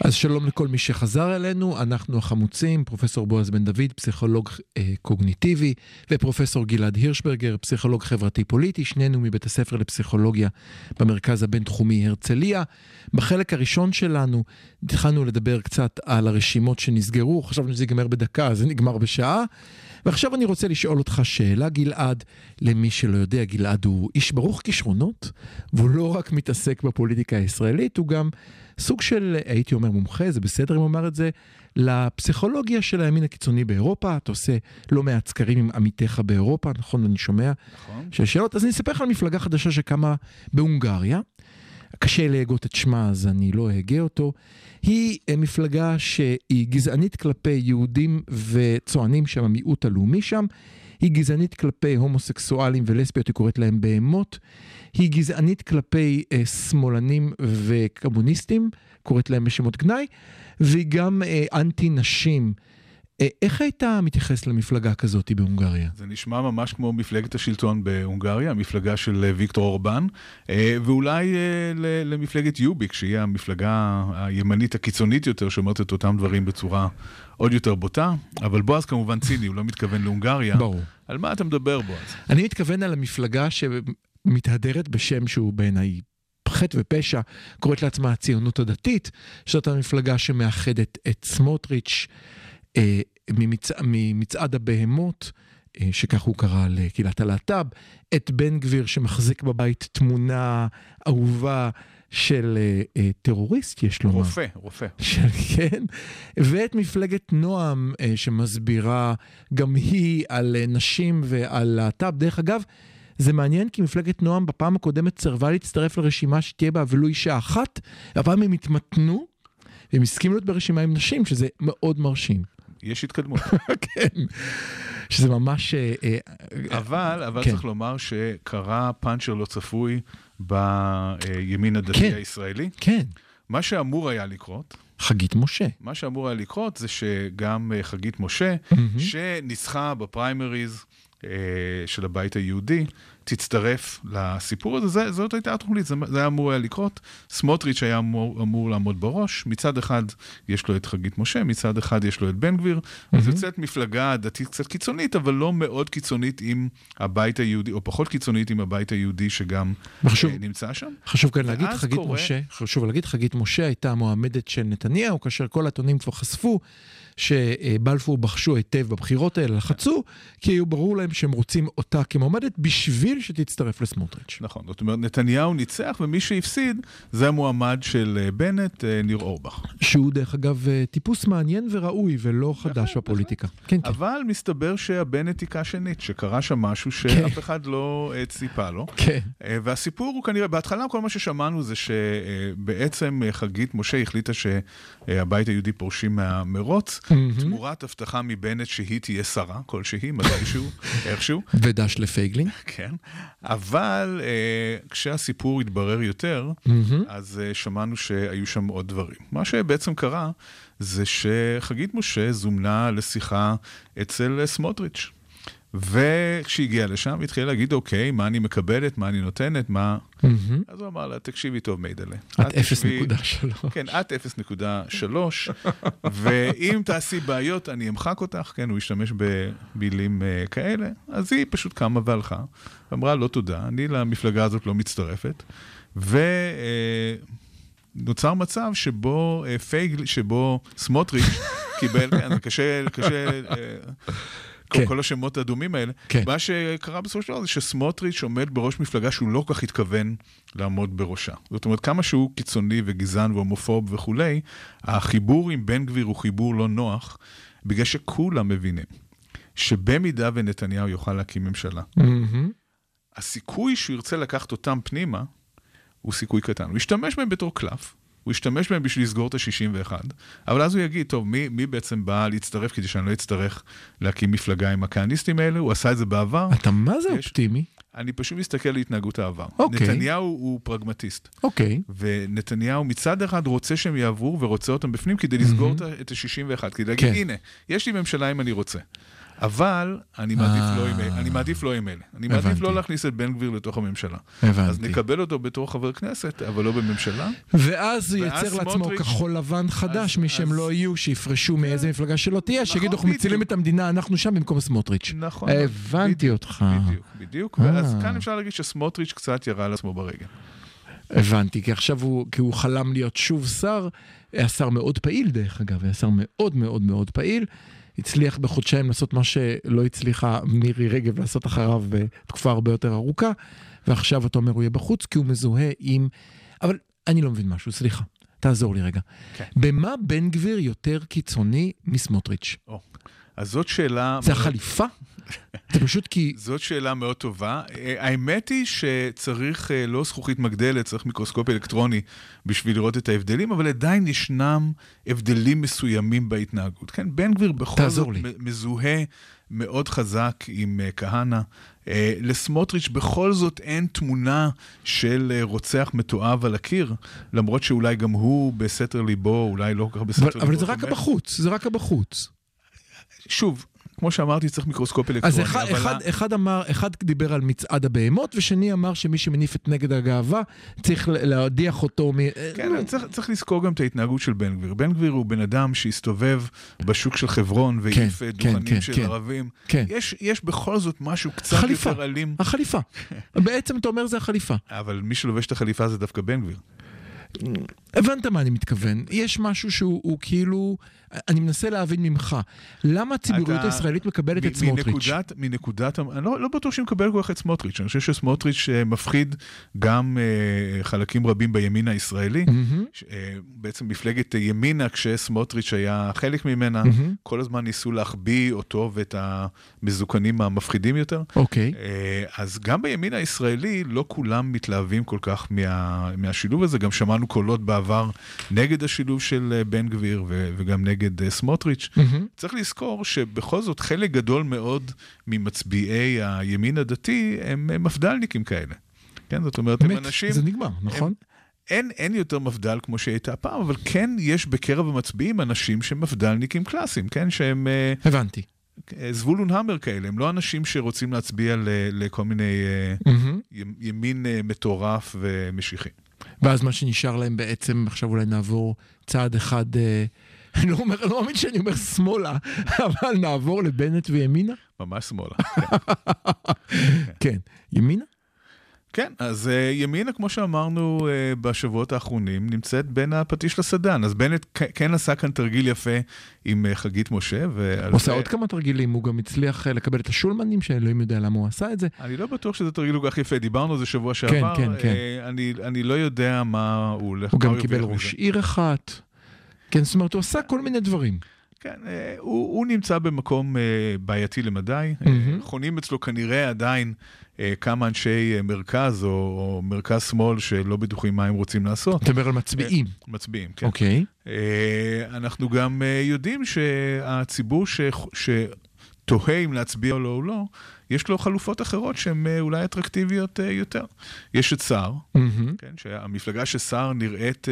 D: אז שלום לכל מי שחזר אלינו, אנחנו החמוצים, פרופסור בועז בן דוד, פסיכולוג אה, קוגניטיבי, ופרופסור גלעד הירשברגר, פסיכולוג חברתי-פוליטי, שנינו מבית הספר לפסיכולוגיה במרכז הבינתחומי הרצליה. בחלק הראשון שלנו התחלנו לדבר קצת על הרשימות שנסגרו, חשבנו שזה ייגמר בדקה, זה נגמר בשעה. ועכשיו אני רוצה לשאול אותך שאלה, גלעד. למי שלא יודע, גלעד הוא איש ברוך כישרונות, והוא לא רק מתעסק בפוליטיקה הישראלית, הוא גם סוג של, הייתי אומר מומחה, זה בסדר אם אומר את זה, לפסיכולוגיה של הימין הקיצוני באירופה. אתה עושה לא מעט סקרים עם עמיתיך באירופה, נכון? אני שומע
E: נכון.
D: שיש שאלות. אז אני אספר לך על מפלגה חדשה שקמה בהונגריה. קשה להגות את שמה, אז אני לא אהגה אותו. היא אה, מפלגה שהיא גזענית כלפי יהודים וצוענים שהם המיעוט הלאומי שם. היא גזענית כלפי הומוסקסואלים ולסביות, היא קוראת להם בהמות. היא גזענית כלפי אה, שמאלנים וקומוניסטים, קוראת להם בשמות גנאי, והיא גם אה, אנטי נשים. אה, איך היית מתייחס למפלגה כזאת בהונגריה?
E: זה נשמע ממש כמו מפלגת השלטון בהונגריה, המפלגה של אה, ויקטור אורבן, אה, ואולי למפלגת יוביק, שהיא המפלגה הימנית הקיצונית יותר, שאומרת את אותם דברים בצורה עוד יותר בוטה. אבל בועז כמובן ציני, הוא לא מתכוון להונגריה.
D: ברור.
E: על מה אתה מדבר, בועז?
D: אני מתכוון על המפלגה שמתהדרת בשם שהוא בעיניי חטא ופשע, קוראת לעצמה הציונות הדתית, זאת המפלגה שמאחדת את סמוטריץ' אה, ממצ... ממצעד הבהמות, אה, שכך הוא קרא לקהילת הלהט"ב, את בן גביר שמחזיק בבית תמונה אהובה של אה, אה, טרוריסט, יש לומר.
E: רופא, רופא.
D: של, כן, ואת מפלגת נועם אה, שמסבירה גם היא על אה, נשים ועל להט"ב. דרך אגב, זה מעניין כי מפלגת נועם בפעם הקודמת סירבה להצטרף לרשימה שתהיה בה ולו אישה אחת, והפעם הם התמתנו, והם הסכימו להיות ברשימה עם נשים, שזה מאוד מרשים.
E: יש התקדמות. [laughs]
D: כן, שזה ממש... אה, אה,
E: אבל, אבל
D: כן.
E: צריך לומר שקרה פאנצ'ר לא צפוי בימין הדתי
D: כן.
E: הישראלי.
D: כן,
E: מה שאמור היה לקרות,
D: חגית משה.
E: מה שאמור היה לקרות זה שגם אה, חגית משה, שניסחה בפריימריז של הבית היהודי, תצטרף לסיפור הזה. זה, זאת הייתה התוכנית, זה, זה היה אמור היה לקרות. סמוטריץ' היה אמור, אמור לעמוד בראש. מצד אחד יש לו את חגית משה, מצד אחד יש לו את בן גביר. אז יוצאת מפלגה דתית קצת קיצונית, אבל לא מאוד קיצונית עם הבית היהודי, או פחות קיצונית עם הבית היהודי שגם אה, נמצא שם.
D: חשוב כאן להגיד, חגית
E: קורה-
D: משה, חשוב להגיד, חגית משה הייתה המועמדת של נתניהו, כאשר כל העיתונים כבר חשפו שבלפור בחשו היטב בבחירות האלה, לחצו, כי היו ברור להם שהם רוצים אותה כמועמדת בשביל שתצטרף לסמוטריץ'.
E: נכון, זאת אומרת, נתניהו ניצח, ומי שהפסיד זה המועמד של אה, בנט, אה, ניר אורבך.
D: שהוא דרך אגב אה, טיפוס מעניין וראוי ולא חדש בפוליטיקה. כן, כן.
E: אבל מסתבר שהבנט היכה שנית, שקרה שם משהו שאף אחד לא ציפה לו.
D: כן.
E: והסיפור הוא כנראה, בהתחלה כל מה ששמענו זה שבעצם חגית משה החליטה שהבית היהודי פורשים מהמרוץ, תמורת הבטחה מבנט שהיא תהיה שרה כלשהי, מתישהו, [laughs] איכשהו.
D: ודש לפייגלין. [laughs]
E: כן, אבל uh, כשהסיפור התברר יותר, אז uh, שמענו שהיו שם עוד דברים. מה שבעצם קרה, זה שחגית משה זומנה לשיחה אצל uh, סמוטריץ'. וכשהיא הגיעה לשם, היא התחילה להגיד, אוקיי, מה אני מקבלת, מה אני נותנת, מה... אז הוא אמר לה, תקשיבי טוב, מיידלה.
D: את
E: תשבי-
D: 0.3.
E: כן, את 0.3, ואם תעשי בעיות, אני אמחק אותך, כן, הוא השתמש במילים uh, כאלה, אז היא פשוט קמה והלכה, ואמרה, לא תודה, אני למפלגה הזאת לא מצטרפת, ונוצר מצב שבו uh, פייגל, שבו סמוטריץ' [laughs] קיבל, כן, זה קשה, קשה...
D: כן.
E: כל השמות האדומים האלה.
D: כן.
E: מה שקרה בסופו של דבר זה שסמוטריץ' עומד בראש מפלגה שהוא לא כל כך התכוון לעמוד בראשה. זאת אומרת, כמה שהוא קיצוני וגזען והומופוב וכולי, החיבור עם בן גביר הוא חיבור לא נוח, בגלל שכולם מבינים שבמידה ונתניהו יוכל להקים ממשלה,
D: מהמם.
E: הסיכוי שהוא ירצה לקחת אותם פנימה הוא סיכוי קטן. הוא ישתמש בהם בתור קלף, הוא ישתמש בהם בשביל לסגור את ה-61, אבל אז הוא יגיד, טוב, מי, מי בעצם בא להצטרף כדי שאני לא אצטרך להקים מפלגה עם הכהניסטים האלה? הוא עשה את זה בעבר.
D: אתה מה זה
E: יש-
D: אופטימי?
E: אני פשוט מסתכל על התנהגות העבר.
D: אוקיי.
E: נתניהו הוא פרגמטיסט,
D: אוקיי.
E: ונתניהו מצד אחד רוצה שהם יעברו ורוצה אותם בפנים כדי לסגור
D: מהמם.
E: את ה-61, כדי להגיד,
D: כן.
E: הנה, יש לי ממשלה אם אני רוצה. אבל אני מעדיף,
D: אה.
E: לא עם אני מעדיף לא עם אלה. אני מעדיף
D: הבנתי.
E: לא להכניס את בן גביר לתוך הממשלה. אז
D: הבנתי.
E: נקבל אותו בתור חבר כנסת, אבל לא בממשלה.
D: ואז הוא ייצר לעצמו כחול לבן חדש,
E: אז-
D: מי שהם
E: אז-
D: לא יהיו, שיפרשו מאיזה מפלגה שלא תהיה,
E: נכון,
D: שיגידו אנחנו מצילים. את המדינה, אנחנו שם במקום סמוטריץ'.
E: נכון.
D: הבנתי
E: בדיוק,
D: אותך.
E: בדיוק, בדיוק.
D: אה.
E: ואז כאן אפשר להגיד שסמוטריץ' קצת ירה על עצמו ברגל.
D: הבנתי, כי עכשיו הוא, כי הוא חלם להיות שוב שר, היה שר מאוד פעיל דרך אגב, היה שר מאוד מאוד מאוד פעיל, הצליח בחודשיים לעשות מה שלא הצליחה מירי רגב לעשות אחריו בתקופה הרבה יותר ארוכה, ועכשיו אתה אומר הוא יהיה בחוץ כי הוא מזוהה עם... אבל אני לא מבין משהו, סליחה, תעזור לי רגע.
E: כן.
D: במה בן גביר יותר קיצוני מסמוטריץ'?
E: או. אז זאת שאלה...
D: זה החליפה? זה פשוט כי... [laughs]
E: זאת שאלה מאוד טובה. אה, האמת היא שצריך אה, לא זכוכית מגדלת, צריך מיקרוסקופ אלקטרוני בשביל לראות את ההבדלים, אבל עדיין ישנם הבדלים מסוימים בהתנהגות. כן, בן גביר בכל זאת מזוהה מאוד חזק עם אה, כהנא. לסמוטריץ' בכל זאת אין תמונה של רוצח מתועב על הקיר, למרות שאולי גם הוא בסתר ליבו, אולי לא כל כך בסתר
D: אבל,
E: ליבו.
D: אבל זה רק. הבחוץ, זה רק הבחוץ.
E: שוב, כמו שאמרתי, צריך מיקרוסקופ אלקטרוני.
D: אז אחד,
E: אבל
D: אחד, אחד אמר, אחד דיבר על מצעד הבהמות, ושני אמר שמי שמניף את נגד הגאווה, צריך להדיח אותו מ...
E: כן, אבל צריך, צריך לזכור גם את ההתנהגות של בן גביר. בן גביר הוא בן אדם שהסתובב בשוק של חברון והעיף
D: כן,
E: כן,
D: כן,
E: דוכנים
D: כן,
E: של
D: כן.
E: ערבים.
D: כן.
E: יש, יש בכל זאת משהו קצת
D: חליפה.
E: יותר אלים,
D: החליפה. [laughs] בעצם אתה אומר זה החליפה.
E: אבל מי שלובש את החליפה זה דווקא בן גביר.
D: הבנת מה אני מתכוון. יש משהו שהוא הוא כאילו... אני מנסה להבין ממך. למה הציבוריות
E: אתה-
D: הישראלית מקבלת את סמוטריץ'?
E: מנקודת, מנקודת, אני לא, לא בטוח שהוא מקבל כל כך את סמוטריץ', אני חושב שסמוטריץ' אה, מפחיד גם אה, חלקים רבים בימין הישראלי. ש- אה, בעצם מפלגת ימינה, כשסמוטריץ' היה חלק ממנה. כל הזמן ניסו להחביא אותו ואת המזוקנים המפחידים יותר.
D: אוקיי.
E: אה, אז גם בימין הישראלי לא כולם מתלהבים כל כך מה, מהשילוב הזה. גם שמענו קולות בעבר נגד השילוב של אה, בן גביר ו, וגם נגד אה, סמוטריץ'.
D: מהמם.
E: צריך לזכור שבכל זאת חלק גדול מאוד ממצביעי הימין הדתי הם אה, מפד"לניקים כאלה. כן, זאת אומרת, הם
D: באמת,
E: אנשים...
D: זה נגמר, נכון?
E: אין, אין יותר מפד"ל כמו שהייתה פעם, אבל כן יש בקרב המצביעים אנשים שהם מפד"לניקים קלאסיים, כן? שהם
D: הבנתי.
E: זבולון המר כאלה, הם לא אנשים שרוצים להצביע ל, לכל מיני. ימ- ימין מטורף ומשיחי.
D: ואז מה שנשאר להם בעצם, עכשיו אולי נעבור צעד אחד, אה, [laughs] אני לא אומר, לא מאמין שאני אומר שמאלה, [laughs] אבל נעבור לבנט וימינה?
E: ממש שמאלה. [laughs]
D: כן. ימינה?
E: כן, אז uh, ימינה, כמו שאמרנו uh, בשבועות האחרונים, נמצאת בין הפטיש לסדן. אז בנט כן עשה כאן תרגיל יפה עם uh, חגית משה.
D: הוא עושה
E: זה-
D: עוד כמה תרגילים, הוא גם הצליח אה, לקבל את השולמנים, שאלוהים יודע למה הוא עשה את זה.
E: אני לא בטוח שזה תרגיל כל כך יפה, דיברנו על זה שבוע שעבר.
D: כן, כן.
E: אה, אני, אני לא יודע מה הוא הולך...
D: הוא גם קיבל. ראש עיר אחת. כן, זאת אומרת, הוא עשה כל מיני דברים.
E: כן, אה, הוא, הוא נמצא במקום אה, בעייתי למדי.
D: מהמם.
E: חונים אצלו כנראה עדיין כמה אנשי מרכז או, או מרכז-שמאל שלא בטוחים מה הם רוצים לעשות.
D: אתה מדבר על מצביעים.
E: מצביעים, כן.
D: אוקיי.
E: אה, אנחנו גם יודעים שהציבור ש... שתוהה אם להצביע או לא או לא, יש לו חלופות אחרות שהן אולי אטרקטיביות יותר. יש את סער,
D: מהמם.
E: כן, שהמפלגה של סער נראית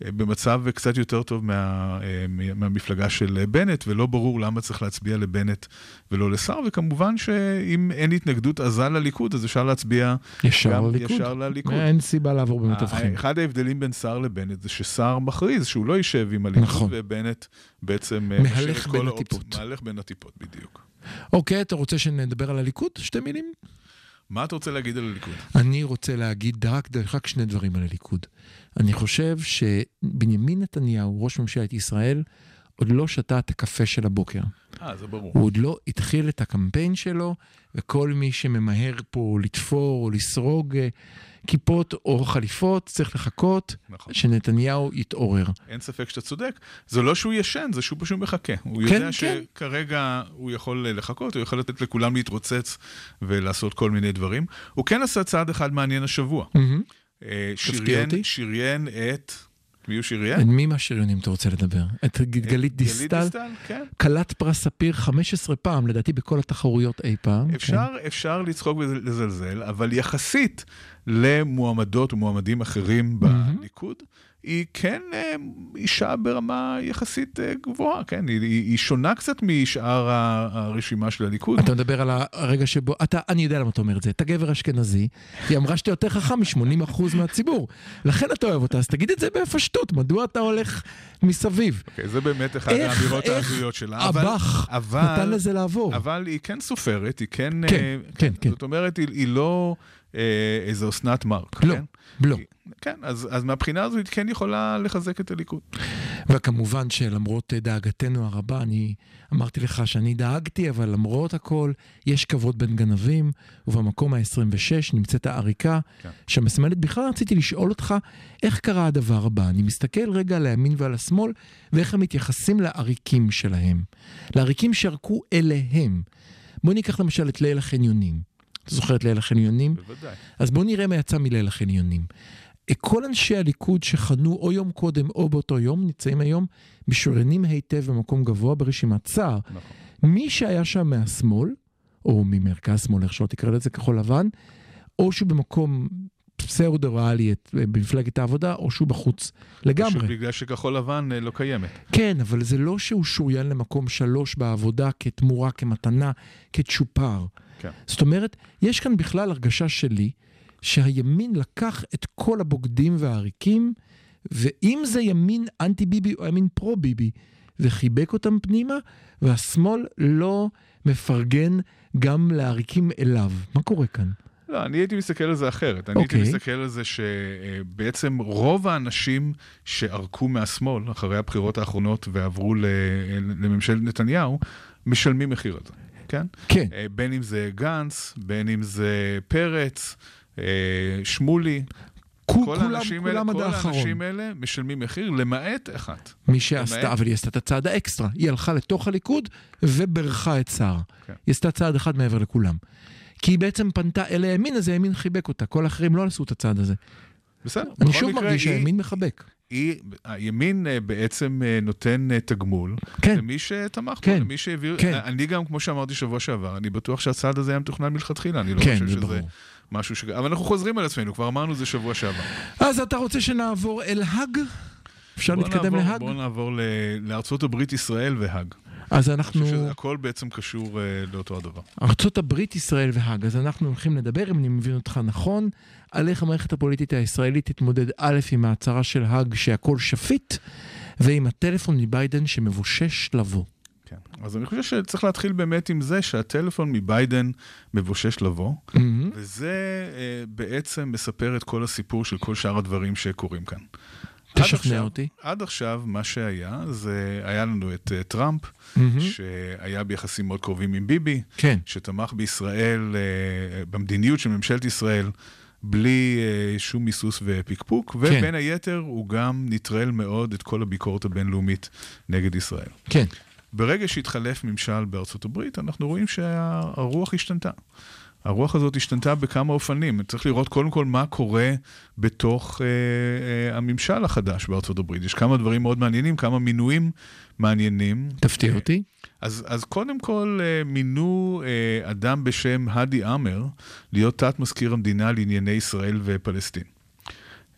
E: במצב קצת יותר טוב מה, אה, מה- מהמפלגה של אה, בנט, ולא ברור למה צריך להצביע לבנט ולא לסער, וכמובן שאם אין התנגדות עזה לליכוד, אז אפשר להצביע
D: ישר
E: גם
D: לליכוד.
E: ישר לליכוד.
D: אין סיבה לעבור במתווכים.
E: אחד ההבדלים בין סער לבנט זה שסער מכריז שהוא לא יישב עם הליכוד,
D: נכון.
E: ובנט בעצם אה,
D: מהלך בין. הטיפות.
E: מהלך בין הטיפות, בדיוק.
D: אוקיי, אתה רוצה שנדבר על הליכוד? שתי מילים?
E: מה אתה רוצה להגיד על הליכוד?
D: אני רוצה להגיד רק, רק שני דברים על הליכוד. אני חושב שבנימין נתניהו, ראש ממשלת ישראל, עוד לא שתה את הקפה של הבוקר.
E: אה, זה ברור.
D: הוא עוד לא התחיל את הקמפיין שלו, וכל מי שממהר פה לתפור או לסרוג אה, כיפות או חליפות, צריך לחכות
E: נכון.
D: שנתניהו יתעורר.
E: אין ספק שאתה צודק. זה לא שהוא ישן, זה שהוא פשוט מחכה. הוא
D: כן,
E: יודע
D: כן.
E: שכרגע הוא יכול לחכות, הוא יכול לתת לכולם להתרוצץ ולעשות כל מיני דברים. הוא כן עשה צעד אחד מעניין השבוע. אה,
D: תפתיע
E: שריין. שריין את... מי הוא שריין?
D: את מי מהשריונים אתה רוצה לדבר? את גלית דיסטל?
E: דיסטל, כן.
D: כלת פרס ספיר 15 פעם, לדעתי בכל התחרויות אי פעם.
E: אפשר, אפשר לצחוק ולזלזל, אבל יחסית למועמדות ומועמדים אחרים בליכוד, היא כן אה, אישה ברמה יחסית אה, גבוהה, כן? היא, היא, שונה קצת משאר הרשימה של הליכוד.
D: אתה מדבר על הרגע שבו, אתה, אני יודע למה אתה אומר את זה, אתה גבר אשכנזי, היא אמרה שאתה יותר חכם מ-80% מהציבור, לכן אתה אוהב אותה, אז תגיד את זה בפשטות, מדוע אתה הולך מסביב?
E: אוקיי, זה באמת אחת
D: איך-
E: האמירות
D: איך
E: ההזויות שלה. אבל-
D: הבח
E: אבל-
D: נתן לזה לעבור.
E: אבל היא כן סופרת, היא כן...
D: כן,
E: אה,
D: כן, כן.
E: זאת אומרת, היא, היא לא איזו אסנת מארק.
D: לא,
E: כן?
D: לא.
E: כן, אז, אז מהבחינה הזו היא כן יכולה לחזק את הליכוד.
D: וכמובן שלמרות דאגתנו הרבה, אני אמרתי לך שאני דאגתי, אבל למרות הכל, יש כבוד בין גנבים, ובמקום ה-26 נמצאת העריקה,
E: כן.
D: שמסמלת, בכלל רציתי לשאול אותך, איך קרה הדבר הבא? אני מסתכל רגע על הימין ועל השמאל, ואיך הם מתייחסים לעריקים שלהם. לעריקים שערקו אליהם. בוא ניקח למשל את ליל החניונים. אתה זוכר את ליל החניונים?
E: בוודאי.
D: אז בואו נראה מה יצא מליל החניונים. כל אנשי הליכוד שחנו או יום קודם או באותו יום, נמצאים היום משוריינים היטב במקום גבוה ברשימת צער.
E: נכון.
D: מי שהיה שם מהשמאל, או ממרכז שמאל, איך שלא תקרא לזה, כחול לבן, או שהוא במקום פסאודו-ריאלי במפלגת העבודה, או שהוא בחוץ לגמרי.
E: פשוט בגלל שכחול לבן אה, לא קיימת.
D: כן, אבל זה לא שהוא שוריין למקום שלוש בעבודה כתמורה, כמתנה, כצ'ופר.
E: כן.
D: זאת אומרת, יש כאן בכלל הרגשה שלי שהימין לקח את כל הבוגדים והעריקים, ואם זה ימין אנטי ביבי או ימין פרו ביבי, וחיבק אותם פנימה, והשמאל לא מפרגן גם לעריקים אליו. מה קורה כאן?
E: לא, אני הייתי מסתכל על זה אחרת. אני הייתי
D: אוקיי.
E: מסתכל על זה שבעצם רוב האנשים שערקו מהשמאל אחרי הבחירות האחרונות ועברו לממשלת נתניהו, משלמים מחיר על זה, כן?
D: כן,
E: אה, בין אם זה גנץ, בין אם זה פרץ, שמולי.
D: כו-
E: כל
D: כולם,
E: האנשים
D: כולם
E: האלה, כל
D: האחרון.
E: האנשים האלה משלמים מחיר, למעט אחת.
D: מי שעשתה,
E: למעט-
D: אבל היא עשתה את הצעד האקסטרה. היא הלכה לתוך הליכוד ובירכה את סער.
E: כן.
D: היא עשתה צעד אחד מעבר לכולם. כי היא בעצם פנתה אל הימין, אז הימין חיבק אותה. כל האחרים לא עשו את הצעד הזה.
E: בסדר.
D: אני שוב מרגיש שהימין מחבק.
E: היא, הימין אה, בעצם אה, נותן אה, תגמול
D: כן.
E: למי שתמך
D: כן.
E: בו, למי שהעביר...
D: כן.
E: אני גם, כמו שאמרתי שבוע שעבר, אני בטוח שהצעד הזה היה מתוכנן מלכתחילה, אני לא
D: כן,
E: חושב
D: זה
E: שזה
D: ברור.
E: משהו ש... אבל אנחנו חוזרים על עצמנו, כבר אמרנו זה שבוע שעבר.
D: אז אתה רוצה שנעבור אל האג? אפשר להתקדם להאג?
E: בוא נעבור ל... לארצות הברית, ישראל והאג.
D: אז
E: אני
D: אנחנו...
E: חושב שהכל בעצם קשור אה, לאותו הדבר.
D: ארצות הברית, ישראל והאג. אז אנחנו הולכים לדבר, אם אני מבין אותך נכון, על איך המערכת הפוליטית הישראלית תתמודד א' עם ההצהרה של האג שהכל שפיט, ועם הטלפון מביידן שמבושש לבוא.
E: כן. אז אני חושב שצריך להתחיל באמת עם זה שהטלפון מביידן מבושש לבוא,
D: מהמם.
E: וזה אה, בעצם מספר את כל הסיפור של כל שאר הדברים שקורים כאן. עד
D: תשכנע
E: עכשיו-
D: אותי.
E: עד עכשיו, מה שהיה, זה היה לנו את uh, טראמפ,
D: מהמם.
E: שהיה ביחסים מאוד קרובים עם ביבי,
D: כן.
E: שתמך בישראל, uh, במדיניות של ממשלת ישראל, בלי uh, שום היסוס ופקפוק,
D: כן.
E: ובין היתר הוא גם נטרל מאוד את כל הביקורת הבינלאומית נגד ישראל.
D: כן.
E: ברגע שהתחלף ממשל בארצות הברית, אנחנו רואים שהרוח השתנתה. הרוח הזאת השתנתה בכמה אופנים. צריך לראות קודם כל מה קורה בתוך אה, אה, הממשל החדש בארצות הברית. יש כמה דברים מאוד מעניינים, כמה מינויים מעניינים.
D: תפתיע אותי.
E: אז, אז קודם כל אה, מינו אה, אדם בשם האדי עמר להיות תת מזכיר המדינה לענייני ישראל ופלסטין.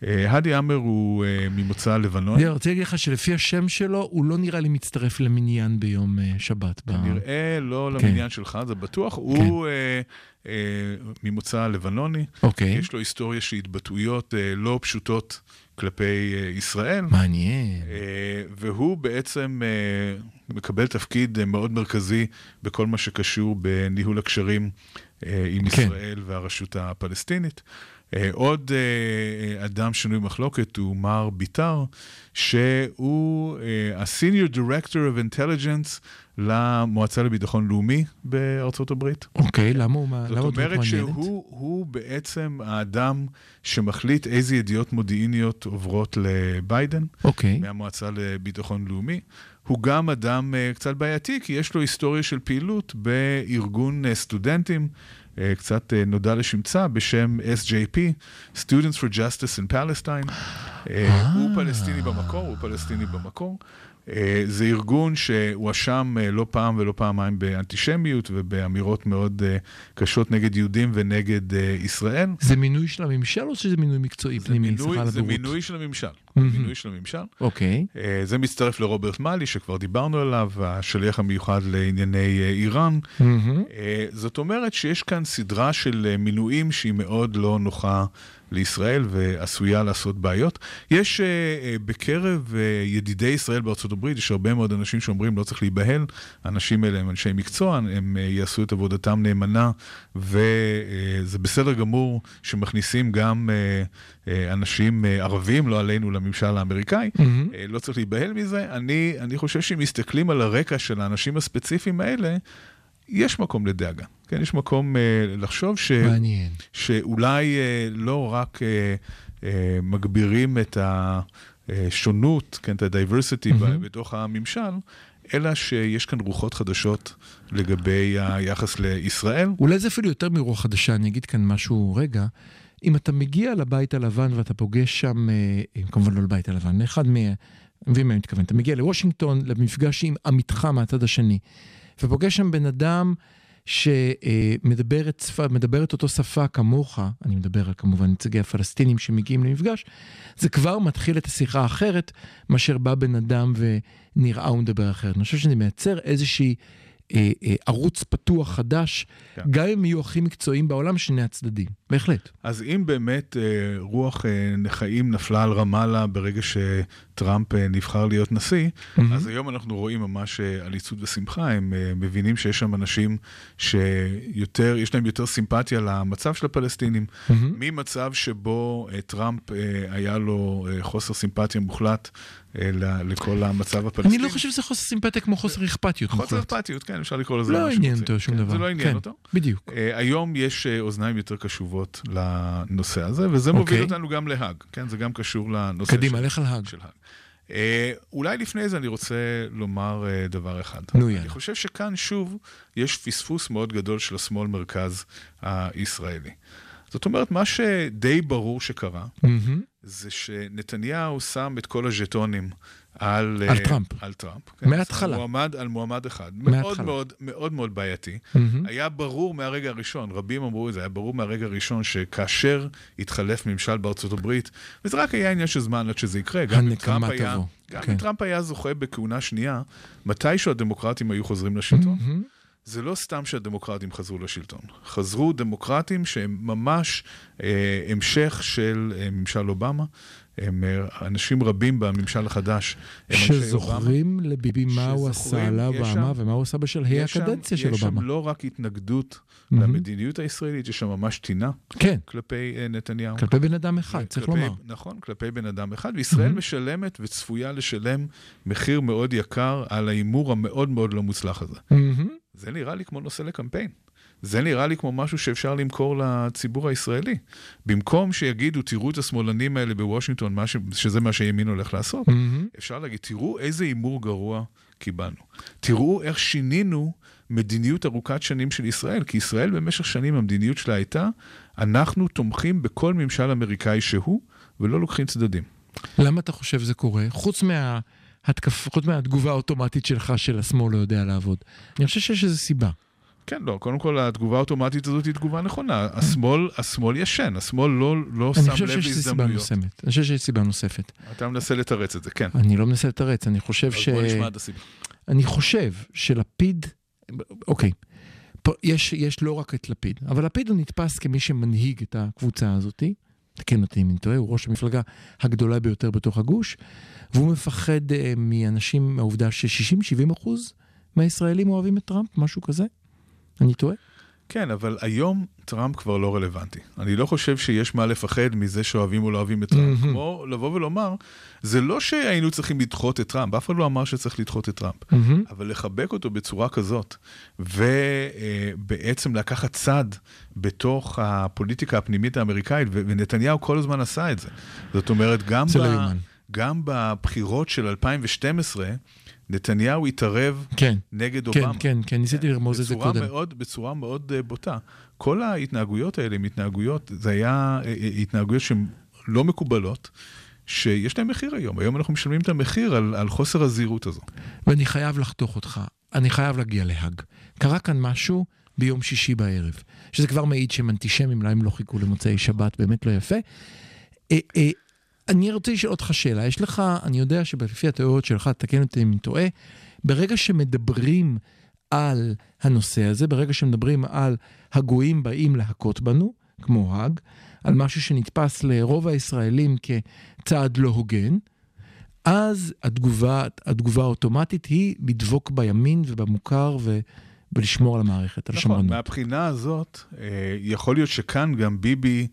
E: אה, האדי עמר הוא אה, ממוצא לבנון.
D: אני רוצה להגיד לך שלפי השם שלו, הוא לא נראה לי מצטרף למניין ביום אה, שבת. ב-
E: נראה לא
D: כן.
E: למניין שלך, זה בטוח. הוא אה, אה, ממוצא לבנוני,
D: אוקיי.
E: יש לו היסטוריה של התבטאויות לא פשוטות כלפי ישראל,
D: מעניין.
E: והוא בעצם מקבל תפקיד מאוד מרכזי בכל מה שקשור בניהול הקשרים עם
D: כן.
E: ישראל והרשות הפלסטינית. אה, עוד אה, אדם שנוי מחלוקת הוא מר ביטר, שהוא אה, ה-Senior Director of Intelligence למועצה לביטחון לאומי בארצות הברית.
D: אוקיי, למה הוא למה
E: זאת אומרת? שהוא הוא בעצם האדם שמחליט איזה ידיעות מודיעיניות עוברות לביידן.
D: אוקיי.
E: מהמועצה לביטחון לאומי. הוא גם אדם קצת בעייתי, כי יש לו היסטוריה של פעילות בארגון סטודנטים, קצת uh, נודע לשמצה, בשם SJP, Students for Justice in Palestine. Uh, הוא פלסטיני במקור, הוא פלסטיני במקור. Uh, זה ארגון שהואשם uh, לא פעם ולא פעמיים באנטישמיות ובאמירות מאוד uh, קשות נגד יהודים ונגד ישראל.
D: זה מינוי של הממשל או שזה מינוי מקצועי
E: זה
D: פנימי?
E: מינוי,
D: על
E: זה. מינוי של הממשל.
D: מהמם.
E: מינוי של הממשל.
D: אוקיי.
E: אה, זה מצטרף לרוברט מאלי, שכבר דיברנו עליו, השליח המיוחד לענייני אה, איראן. אה, זאת אומרת שיש כאן סדרה של אה, מינויים שהיא מאוד לא נוחה לישראל ועשויה לעשות בעיות. יש אה, אה, בקרב אה, ידידי ישראל בארצות הברית, יש הרבה מאוד אנשים שאומרים לא צריך להיבהל, האנשים האלה הם אנשי מקצוע, הם יעשו את עבודתם נאמנה, וזה בסדר גמור שמכניסים גם אנשים ערבים, לא עלינו, לממשל האמריקאי. אה, לא צריך להיבהל מזה. אני, אני חושב שאם מסתכלים על הרקע של האנשים הספציפיים האלה, יש מקום לדאגה. כן, יש מקום אה, לחשוב ש,
D: מעניין.
E: שאולי אה, לא רק אה, אה, מגבירים את השונות, כן, את ה-diversity mm-hmm. בתוך הממשל, אלא שיש כאן רוחות חדשות לגבי היחס לישראל.
D: אולי זה אפילו יותר מרוח חדשה, אני אגיד כאן משהו רגע. אם אתה מגיע לבית הלבן ואתה פוגש שם, כמובן לא לבית הלבן, לאחד מה... מבין מה אני מתכוון? אתה מגיע לוושינגטון, למפגש עם עמיתך מהצד השני, ופוגש שם בן אדם שמדבר את, שפה, מדבר את אותו שפה כמוך, אני מדבר על כמובן נציגי הפלסטינים שמגיעים למפגש, זה כבר מתחיל את השיחה האחרת מאשר בא בן אדם ונראה ומדבר אחרת. אני חושב שזה מייצר איזושהי אה, אה, ערוץ פתוח חדש,
E: כן.
D: גם אם יהיו הכי מקצועיים בעולם, שני הצדדים. בהחלט.
E: אז אם באמת אה, רוח אה, נכאים נפלה על רמאללה ברגע שטראמפ אה, נבחר להיות נשיא, אז היום אנחנו רואים ממש אה, עליצות ושמחה, הם אה, מבינים שיש שם אנשים שיותר, יש להם יותר סימפתיה למצב של הפלסטינים, ממצב שבו טראמפ היה לו חוסר סימפתיה מוחלט לכל המצב הפלסטיני.
D: אני לא חושב שזה חוסר סימפטיה כמו חוסר אכפתיות
E: חוסר. אכפתיות, כן, אפשר לקרוא לזה
D: לא עניין. אותו שום
E: כן,
D: דבר.
E: זה לא עניין
D: כן,
E: אותו.
D: בדיוק.
E: היום יש אוזניים יותר קשובות לנושא הזה, וזה מוביל
D: אוקיי.
E: אותנו גם להאג, כן? זה גם קשור לנושא
D: קדימה,
E: של,
D: לך על האג.
E: Uh, אולי לפני זה אני רוצה לומר uh, דבר אחד.
D: נו, יאללה.
E: אני חושב שכאן שוב יש פספוס מאוד גדול של השמאל-מרכז הישראלי. זאת אומרת, מה שדי ברור שקרה,
D: מהמם.
E: זה שנתניהו שם את כל הז'טונים על...
D: על
E: אה,
D: טראמפ.
E: על טראמפ.
D: מההתחלה.
E: על מועמד, על מועמד אחד. מאוד
D: מההתחלה.
E: מאוד מאוד מאוד בעייתי.
D: מהמם.
E: היה ברור מהרגע הראשון, רבים אמרו את זה, היה ברור מהרגע הראשון שכאשר התחלף ממשל בארצות הברית, וזה רק היה עניין של זמן עד שזה יקרה, גם אם טראמפ היה,
D: תבוא,
E: גם
D: כן.
E: אם טראמפ היה זוכה בכהונה שנייה, מתישהו הדמוקרטים היו חוזרים לשלטון.
D: מהמם.
E: זה לא סתם שהדמוקרטים חזרו לשלטון. חזרו דמוקרטים שהם ממש אה, המשך של אה, ממשל אובמה. הם, אה, אנשים רבים בממשל החדש אובמה.
D: שזוכרים לביבי מה הוא עשה על אובמה ומה הוא עשה בשלהי הקדנציה של
E: יש שם
D: אובמה.
E: לא רק התנגדות
D: מהמם.
E: למדיניות הישראלית, יש שם ממש טינה
D: כן,
E: כלפי אה, נתניהו.
D: כלפי בן אדם אחד, צריך
E: כלפי-
D: לומר.
E: נכון, כלפי בן אדם אחד, וישראל
D: מהמם.
E: משלמת וצפויה לשלם מחיר מאוד יקר על ההימור המאוד מאוד לא מוצלח הזה.
D: מהמם.
E: זה נראה לי כמו נושא לקמפיין. זה נראה לי כמו משהו שאפשר למכור לציבור הישראלי. במקום שיגידו, תראו את השמאלנים האלה בוושינגטון, מה ש... שזה מה שהימין הולך לעשות,
D: מהמם.
E: אפשר להגיד, תראו איזה הימור גרוע קיבלנו. תראו איך שינינו מדיניות ארוכת שנים של ישראל, כי ישראל במשך שנים, המדיניות שלה הייתה, אנחנו תומכים בכל ממשל אמריקאי שהוא, ולא לוקחים צדדים.
D: למה אתה חושב זה קורה? חוץ מההתקף, חוץ מהתגובה האוטומטית שלך של השמאל לא יודע לעבוד. אני חושב שיש איזו סיבה.
E: כן, לא, קודם כל התגובה האוטומטית הזאת היא תגובה נכונה. השמאל, השמאל ישן, השמאל לא, לא
D: אני
E: שם
D: חושב
E: לב
D: שיש סיבה
E: להזדמנויות.
D: נוספת. אני חושב שיש סיבה נוספת.
E: אתה מנסה לתרץ את זה, כן.
D: אני לא מנסה לתרץ, אני חושב ש...
E: בוא נשמע עד הסיבה.
D: אני חושב שלפיד, אוקיי, יש, יש לא רק את לפיד, אבל לפיד הוא נתפס כמי שמנהיג את הקבוצה הזאת, תקן אותי אם אני טועה, הוא ראש המפלגה הגדולה ביותר בתוך הגוש, והוא מפחד אה, מאנשים, מהעובדה ש-60-70 אחוז מהישראלים אוהבים את טראמפ, משהו כזה? אני טועה?
E: כן, אבל היום טראמפ כבר לא רלוונטי. אני לא חושב שיש מה לפחד מזה שאוהבים או לא אוהבים את טראמפ. כמו לבוא ולומר, זה לא שהיינו צריכים לדחות את טראמפ, אף אחד לא אמר שצריך לדחות את טראמפ. אבל לחבק אותו בצורה כזאת, ובעצם לקחת צד בתוך הפוליטיקה הפנימית האמריקאית, ונתניהו כל הזמן עשה את זה. זאת אומרת, גם, ב-. גם בבחירות של 2012, נתניהו התערב
D: כן,
E: נגד
D: כן,
E: אובמה.
D: כן, כן, ניסיתי לרמוז את זה קודם.
E: מאוד, בצורה מאוד אה, בוטה. כל ההתנהגויות האלה הן התנהגויות, זה היה אה, אה, התנהגויות שהן לא מקובלות, שיש להן מחיר היום. היום אנחנו משלמים את המחיר על, על חוסר הזהירות הזו.
D: ואני חייב לחתוך אותך, אני חייב להגיע להאג. קרה כאן משהו ביום שישי בערב, שזה כבר מעיד שהם אנטישמים, להם לא חיכו למוצאי שבת, באמת לא יפה. אני רוצה לשאול אותך שאלה, יש לך, אני יודע שלפי התיאוריות שלך, תקן אותי אם אני טועה, ברגע שמדברים על הנושא הזה, ברגע שמדברים על הגויים באים להכות בנו, כמו האג, על משהו שנתפס לרוב הישראלים כצעד לא הוגן, אז התגובה, התגובה האוטומטית היא לדבוק בימין ובמוכר ו, ולשמור על המערכת, על
E: נכון,
D: השמרנות.
E: מהבחינה הזאת, אה, יכול להיות שכאן גם ביבי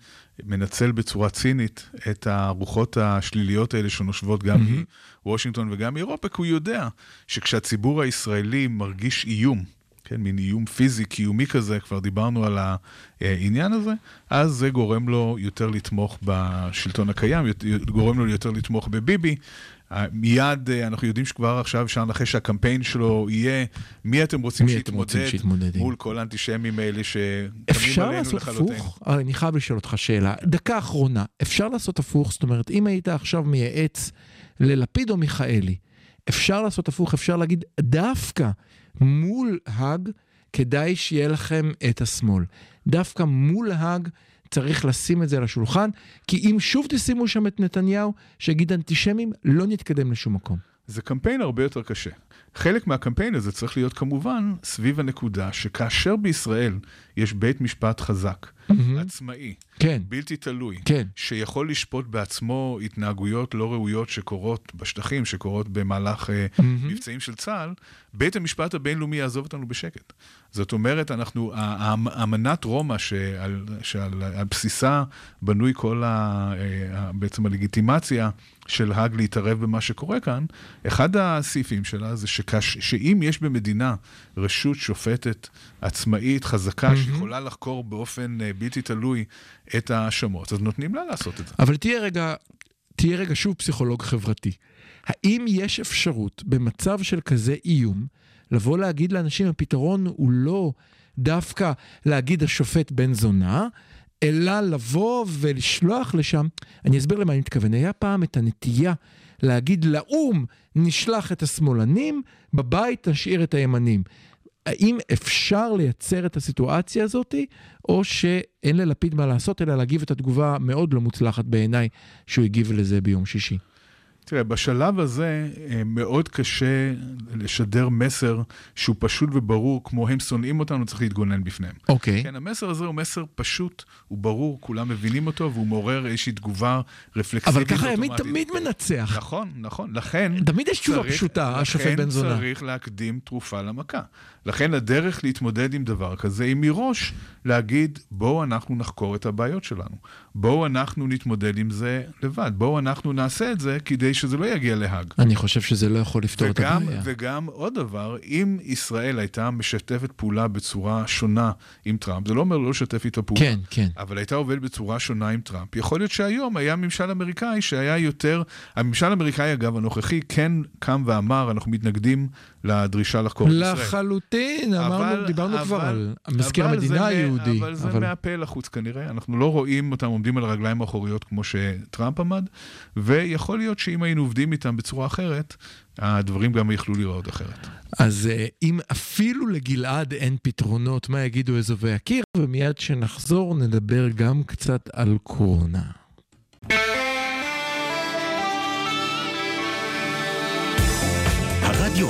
E: מנצל בצורה צינית את הרוחות השליליות האלה שנושבות גם
D: מהמם.
E: מוושינגטון וגם מאירופה, כי הוא יודע שכשהציבור הישראלי מרגיש איום, כן, מין איום פיזי, קיומי כזה, כבר דיברנו על העניין הזה, אז זה גורם לו יותר לתמוך בשלטון הקיים, גורם לו יותר לתמוך בביבי. אה, מיד אה, אנחנו יודעים שכבר עכשיו אפשר לנחש שהקמפיין שלו יהיה מי אתם רוצים
D: מי אתם רוצים שיתמודד עם?"
E: מול כל האנטישמים האלה שקמים
D: אפשר
E: עלינו
D: לעשות
E: לכלותנו.
D: הפוך? אה, אני חייב לשאול אותך שאלה. דקה אחרונה, אפשר לעשות הפוך? זאת אומרת, אם היית עכשיו מייעץ ללפיד או מיכאלי, אפשר לעשות הפוך, אפשר להגיד דווקא מול האג, כדאי שיהיה לכם את השמאל. דווקא מול האג צריך לשים את זה על השולחן, כי אם שוב תשימו שם את נתניהו, שיגיד אנטישמים, לא נתקדם לשום מקום.
E: זה קמפיין הרבה יותר קשה. חלק מהקמפיין הזה צריך להיות כמובן סביב הנקודה שכאשר בישראל יש בית משפט חזק, עצמאי,
D: כן,
E: בלתי תלוי,
D: כן.
E: שיכול לשפוט בעצמו התנהגויות לא ראויות שקורות בשטחים, שקורות במהלך
D: מהמם.
E: מבצעים של צה"ל, בית המשפט הבינלאומי יעזוב אותנו בשקט. זאת אומרת, אנחנו, אמנת רומא, שעל, שעל על בסיסה בנוי כל ה, אה, ה- בעצם הלגיטימציה של האג להתערב במה שקורה כאן, אחד הסעיפים שלה זה שכש, שאם יש במדינה רשות שופטת עצמאית, חזקה, שיכולה לחקור באופן אה, בלתי תלוי את ההאשמות, אז נותנים לה לעשות את זה.
D: אבל תהיה רגע, תהיה רגע שוב פסיכולוג חברתי. האם יש אפשרות במצב של כזה איום, לבוא להגיד לאנשים, הפתרון הוא לא דווקא להגיד השופט בן זונה, אלא לבוא ולשלוח לשם, אני אסביר למה אני מתכוון, היה פעם את הנטייה להגיד לאו"ם, נשלח את השמאלנים, בבית נשאיר את הימנים. האם אפשר לייצר את הסיטואציה הזאת, או שאין ללפיד מה לעשות, אלא להגיב את התגובה המאוד לא מוצלחת בעיניי, שהוא הגיב לזה ביום שישי.
E: תראה, בשלב הזה אה, מאוד קשה לשדר מסר שהוא פשוט וברור, כמו הם שונאים אותנו, צריך להתגונן בפניהם.
D: אוקיי.
E: כן, המסר הזה הוא מסר פשוט, הוא ברור, כולם מבינים אותו, והוא מעורר איזושהי תגובה רפלקסיבית
D: אבל ככה הימין
E: אוטומטית.
D: תמיד מנצח.
E: נכון, נכון. לכן...
D: תמיד יש תשובה פשוטה, השופט בן זונה.
E: לכן צריך להקדים תרופה למכה. לכן הדרך להתמודד עם דבר כזה היא מראש להגיד, בואו אנחנו נחקור את הבעיות שלנו. בואו אנחנו נתמודד עם זה לבד. בואו אנחנו נעשה את זה כדי שזה לא יגיע להאג.
D: אני חושב שזה לא יכול לפתור את
E: וגם,
D: הבעיה.
E: וגם עוד דבר, אם ישראל הייתה משתפת פעולה בצורה שונה עם טראמפ, זה לא אומר לא לשתף איתו פעולה.
D: כן, כן.
E: אבל הייתה עובדת בצורה שונה עם טראמפ. יכול להיות שהיום היה ממשל אמריקאי שהיה יותר... הממשל האמריקאי, אגב, הנוכחי, כן קם ואמר, אנחנו מתנגדים לדרישה לחקור את ישראל.
D: לחלוטין, אמרנו,
E: אבל-
D: דיברנו כבר
E: אבל-
D: על מזכיר
E: אבל
D: המדינה היהודי.
E: אבל זה מהפה לחוץ כנראה, אנחנו לא רואים אותם עומדים על הרגליים האחוריות כמו שטראמפ עמד, ויכול להיות שאם היינו עובדים איתם בצורה אחרת, הדברים גם יכלו להיראות אחרת.
D: אז אה, אם אפילו לגלעד אין פתרונות, מה יגידו אזובי הקיר? ומיד כשנחזור נדבר גם קצת על קורונה.
C: הרדיו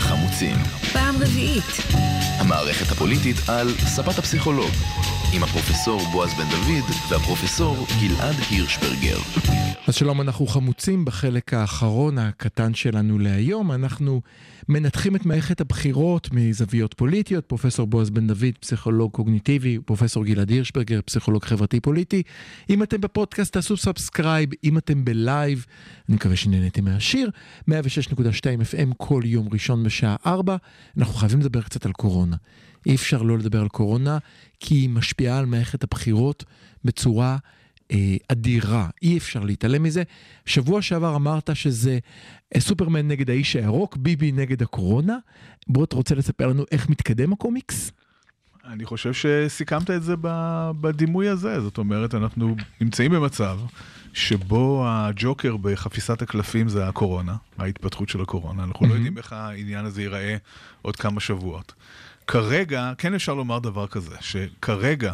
A: החמוצים,
F: פעם רביעית.
A: המערכת הפוליטית על ספת הפסיכולוג, עם הפרופסור בועז בן דוד והפרופסור גלעד הירשברגר.
D: אז שלום, אנחנו חמוצים בחלק האחרון הקטן שלנו להיום. אנחנו מנתחים את מערכת הבחירות מזוויות פוליטיות. פרופסור בועז בן דוד, פסיכולוג קוגניטיבי, פרופסור גלעד הירשברגר, פסיכולוג חברתי-פוליטי. אם אתם בפודקאסט, תעשו subscribe. אם אתם ב live, אני מקווה שנהניתם מהשיר. 106.2 FM כל יום ראשון בשעה 4. אנחנו חייבים לדבר קצת על קורונה. אי אפשר לא לדבר על קורונה, כי היא משפיעה על מערכת הבחירות בצורה... אה, אדירה, אי אפשר להתעלם מזה. שבוע שעבר אמרת שזה אה, סופרמן נגד האיש הירוק, ביבי נגד הקורונה. בוא, אתה רוצה לספר לנו איך מתקדם הקומיקס?
E: אני חושב שסיכמת את זה בדימוי הזה, זאת אומרת, אנחנו נמצאים במצב שבו הג'וקר בחפיסת הקלפים זה הקורונה, ההתפתחות של הקורונה. אנחנו לא יודעים איך העניין הזה ייראה עוד כמה שבועות. כרגע, כן אפשר לומר דבר כזה, שכרגע,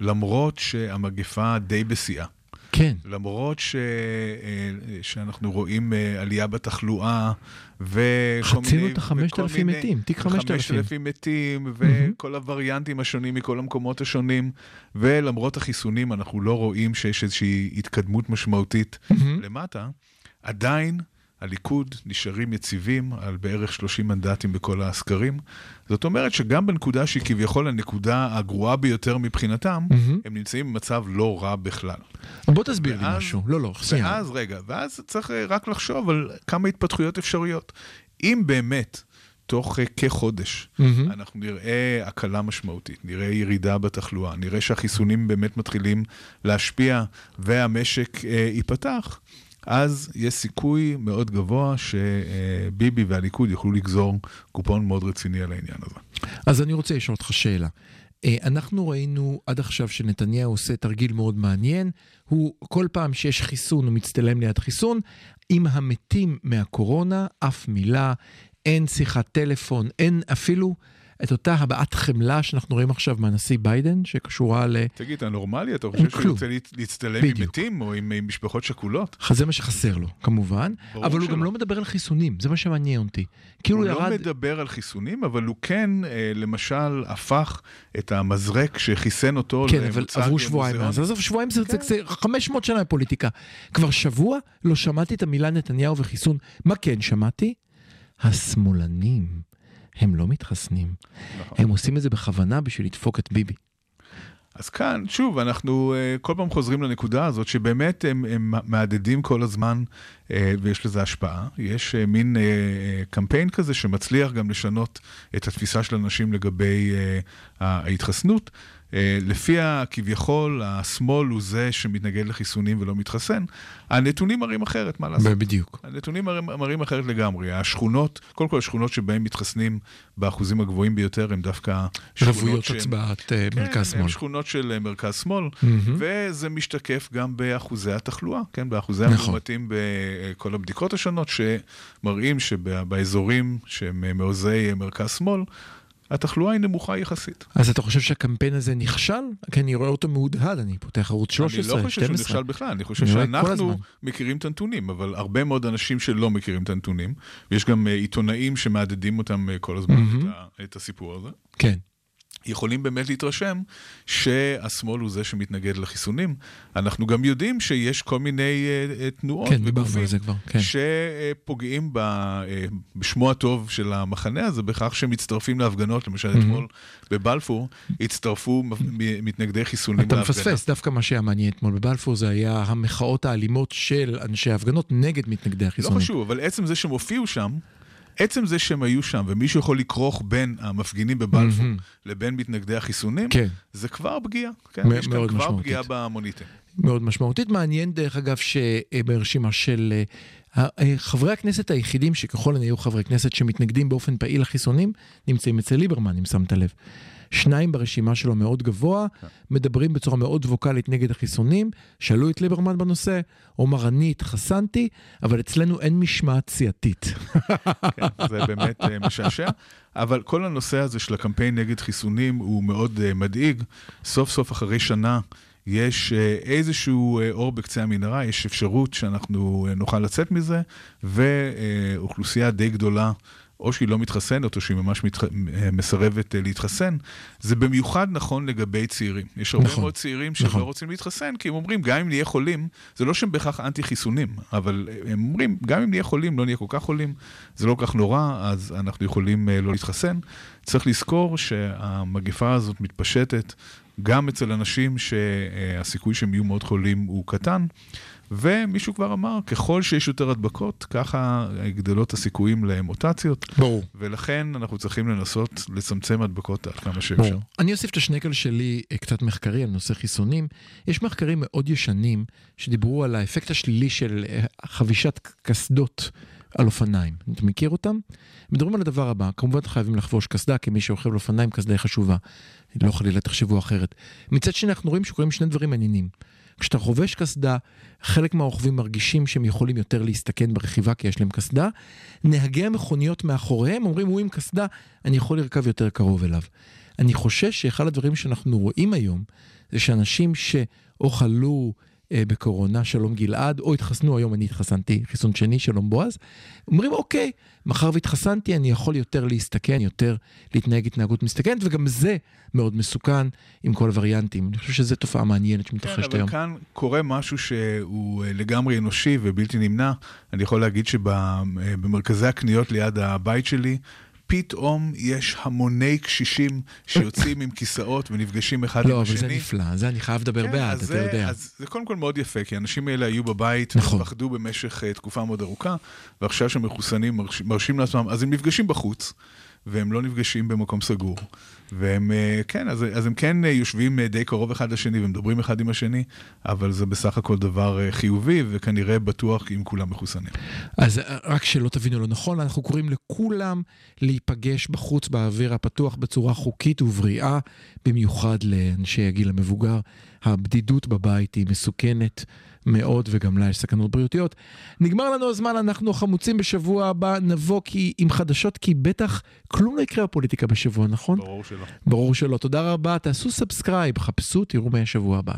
E: למרות שהמגפה די בשיאה,
D: כן.
E: למרות ש... אה, שאנחנו רואים אה, עלייה בתחלואה וכל
D: חצינו
E: מיני...
D: את החמשת אלפים מתים, תיק חמשת אלפים.
E: חמשת אלפים מתים, וכל הווריאנטים השונים מכל המקומות השונים, ולמרות החיסונים אנחנו לא רואים שיש איזושהי התקדמות משמעותית למטה, עדיין הליכוד נשארים יציבים על בערך 30 מנדטים בכל הסקרים. זאת אומרת שגם בנקודה שהיא כביכול הנקודה הגרועה ביותר מבחינתם, הם נמצאים במצב לא רע בכלל.
D: בוא תסביר לי
E: ואז-
D: משהו. לא, לא, שנייה.
E: ואז, רגע, ואז צריך אה, רק לחשוב על כמה התפתחויות אפשריות. אם באמת, תוך אה, כחודש,
D: מהמם.
E: אנחנו נראה הקלה משמעותית, נראה ירידה בתחלואה, נראה שהחיסונים באמת מתחילים להשפיע והמשק אה, ייפתח, אז יש סיכוי מאוד גבוה שביבי והליכוד יוכלו לגזור קופון מאוד רציני על העניין הזה.
D: אז אני רוצה לשאול אותך שאלה. אה, אנחנו ראינו עד עכשיו שנתניהו עושה תרגיל מאוד מעניין. הוא, כל פעם שיש חיסון, הוא מצטלם ליד חיסון. עם המתים מהקורונה, אף מילה, אין שיחת טלפון, אין אפילו את אותה הבעת חמלה שאנחנו רואים עכשיו מהנשיא ביידן, שקשורה ל...
E: תגיד, אתה נורמלי? אתה חושב שהוא להצ- להצטלם
D: בדיוק.
E: עם מתים או עם עם משפחות שכולות?
D: זה מה שחסר לו, כמובן. אבל הוא גם. לא מדבר על חיסונים, זה מה שמעניין אותי. כאילו
E: הוא
D: הוא
E: לא
D: ירד...
E: מדבר על חיסונים, אבל הוא כן, אה, למשל, הפך את המזרק שחיסן אותו
D: כן, אבל עברו שבועיים. מאז. עזוב, שבועיים זה,
E: כן.
D: זה, זה 500 שנה בפוליטיקה. כבר שבוע לא שמעתי את המילה נתניהו וחיסון. מה כן שמעתי? השמאלנים, הם לא מתחסנים.
E: נכון.
D: הם עושים את זה בכוונה בשביל לדפוק את ביבי.
E: אז כאן, שוב, אנחנו אה, כל פעם חוזרים לנקודה הזאת, שבאמת הם, הם מהדהדים כל הזמן, אה, ויש לזה השפעה. יש אה, מין אה, קמפיין כזה שמצליח גם לשנות את התפיסה של אנשים לגבי אה, ההתחסנות. אה, לפיה כביכול השמאל הוא זה שמתנגד לחיסונים ולא מתחסן. הנתונים מראים אחרת, מה לעשות?
D: בדיוק.
E: הנתונים מראים, מראים אחרת לגמרי. השכונות, קודם כל השכונות שבהן מתחסנים באחוזים הגבוהים ביותר הם דווקא שכונות
D: רוויות
E: שהן-
D: הצבעת אה,
E: כן,
D: מרכז-שמאל.
E: הם שכונות של אה, מרכז-שמאל,
D: מהמם.
E: וזה משתקף גם באחוזי התחלואה, כן, באחוזי
D: נכון.
E: המאומתים בכל הבדיקות השונות, שמראים שבאזורים שהם מעוזי אה, מרכז-שמאל, התחלואה היא נמוכה יחסית.
D: אז אתה חושב שהקמפיין הזה נכשל? כי אני רואה אותו מהודהד, אני פותח ערוץ 13,
E: אני לא חושב שהוא
D: 12.
E: נכשל בכלל, אני חושב
D: אני.
E: שאנחנו מכירים את הנתונים, אבל הרבה מאוד אנשים שלא מכירים את הנתונים, ויש גם אה, עיתונאים שמהדהדים אותם אה, כל הזמן את הסיפור הזה.
D: כן.
E: יכולים באמת להתרשם שהשמאל הוא זה שמתנגד לחיסונים. אנחנו גם יודעים שיש כל מיני אה, תנועות
D: כן,
E: וגופים
D: כבר, כן.
E: שפוגעים ב, אה, בשמו הטוב של המחנה הזה בכך שהם מצטרפים להפגנות. למשל,
D: Mhm.
E: אתמול בבלפור הצטרפו מתנגדי חיסונים
D: אתה
E: להפגנה.
D: מפספס, דווקא מה שהיה מעניין אתמול בבלפור זה היה המחאות האלימות של אנשי ההפגנות נגד מתנגדי
E: לא
D: החיסונים.
E: חשוב, אבל עצם זה שהם הופיעו שם, עצם זה שהם היו שם, ומישהו יכול לכרוך בין המפגינים בבלפור
D: מהמם.
E: לבין מתנגדי החיסונים,
D: כן.
E: זה כבר פגיעה. כן?
D: מ-
E: יש כאן כבר
D: משמעותית.
E: פגיעה במוניטין.
D: מאוד משמעותית. מעניין, דרך אגב, שברשימה של אה, אה, חברי הכנסת היחידים, שככל הנראה יהיו חברי כנסת שמתנגדים באופן פעיל לחיסונים, נמצאים אצל ליברמן, אם שמת לב. שניים ברשימה שלו מאוד גבוה, מדברים בצורה מאוד ווקאלית נגד החיסונים, שאלו את ליברמן בנושא, הוא אמר, אני התחסנתי, אבל אצלנו אין משמעת סיעתית.
E: כן, זה באמת אה, משעשע. אבל כל הנושא הזה של הקמפיין נגד חיסונים הוא מאוד אה, מדאיג. סוף סוף אחרי שנה יש אה, איזשהו אור בקצה המנהרה, יש אפשרות שאנחנו נוכל לצאת מזה, ואוכלוסייה די גדולה או שהיא לא מתחסנת, או שהיא ממש מתח... מסרבת אה, להתחסן, זה במיוחד נכון לגבי צעירים. יש הרבה
D: נכון,
E: מאוד צעירים שלא
D: נכון.
E: רוצים להתחסן, כי הם אומרים, גם אם נהיה חולים, זה לא שהם בהכרח אנטי חיסונים, אבל הם אומרים, גם אם נהיה חולים, לא נהיה כל כך חולים, זה לא כל כך נורא, אז אנחנו יכולים אה, לא להתחסן. צריך לזכור שהמגפה הזאת מתפשטת גם אצל אנשים שהסיכוי שהם יהיו מאוד חולים הוא קטן. ומישהו כבר אמר, ככל שיש יותר הדבקות, ככה גדלות הסיכויים למוטציות,
D: ברור.
E: ולכן אנחנו צריכים לנסות לצמצם הדבקות עד כמה שאפשר.
D: ברור. אני אוסיף את השנקל שלי אה, קצת מחקרי על נושא חיסונים. יש מחקרים מאוד ישנים שדיברו על האפקט השלילי של אה, חבישת קסדות על אופניים. אתה מכיר אותם? מדברים על הדבר הבא, כמובן חייבים לחבוש קסדה, כי מי שרוכב על אופניים קסדה היא חשובה. לא חלילה תחשבו אחרת. מצד שני אנחנו רואים שקורים שני דברים מעניינים. כשאתה חובש קסדה, חלק מהרוכבים מרגישים שהם יכולים יותר להסתכן ברכיבה כי יש להם קסדה. נהגי המכוניות מאחוריהם אומרים, הוא עם קסדה, אני יכול לרכב יותר קרוב אליו. אני חושש שאחד הדברים שאנחנו רואים היום, זה שאנשים שאו חלו בקורונה, שלום גלעד, או התחסנו, היום אני התחסנתי, חיסון שני, שלום בועז, אומרים, אוקיי, מאחר והתחסנתי, אני יכול יותר להסתכן, יותר להתנהג התנהגות מסתכנת, וגם זה מאוד מסוכן עם כל הווריאנטים. אני חושב שזו תופעה מעניינת
E: כן,
D: שמתרחשת
E: אבל
D: היום.
E: כאן קורה משהו שהוא אה, לגמרי אנושי ובלתי נמנע. אני יכול להגיד שבמרכזי הקניות ליד הבית שלי, פתאום יש המוני קשישים שיוצאים עם כיסאות ונפגשים אחד עם
D: לא,
E: השני.
D: אבל זה נפלא, זה אני חייב לדבר
E: כן,
D: בעד, אתה
E: זה-
D: יודע.
E: אז זה קודם כל מאוד יפה, כי האנשים האלה היו בבית,
D: נכון.
E: ופחדו במשך אה, תקופה מאוד ארוכה, ועכשיו שהם מחוסנים מרש- מרשים לעצמם, אז הם נפגשים בחוץ, והם לא נפגשים במקום סגור. והם, אה, כן, אז, אז הם כן אה, יושבים אה, די קרוב אחד לשני ומדברים אחד עם השני, אבל זה בסך הכל דבר חיובי, וכנראה בטוח אם כולם מחוסנים.
D: אז רק שלא תבינו לא נכון, אנחנו קוראים לכולם להיפגש בחוץ באוויר הפתוח בצורה חוקית ובריאה, במיוחד לאנשי הגיל המבוגר. הבדידות בבית היא מסוכנת מאוד וגם לה יש סכנות בריאותיות. נגמר לנו הזמן, אנחנו חמוצים בשבוע הבא, נבוא כי, עם חדשות כי בטח כלום לא יקרה בפוליטיקה בשבוע, נכון?
E: ברור שלא.
D: ברור שלא. תודה רבה, תעשו subscribe, חפשו, תראו מה יהיה שבוע הבא.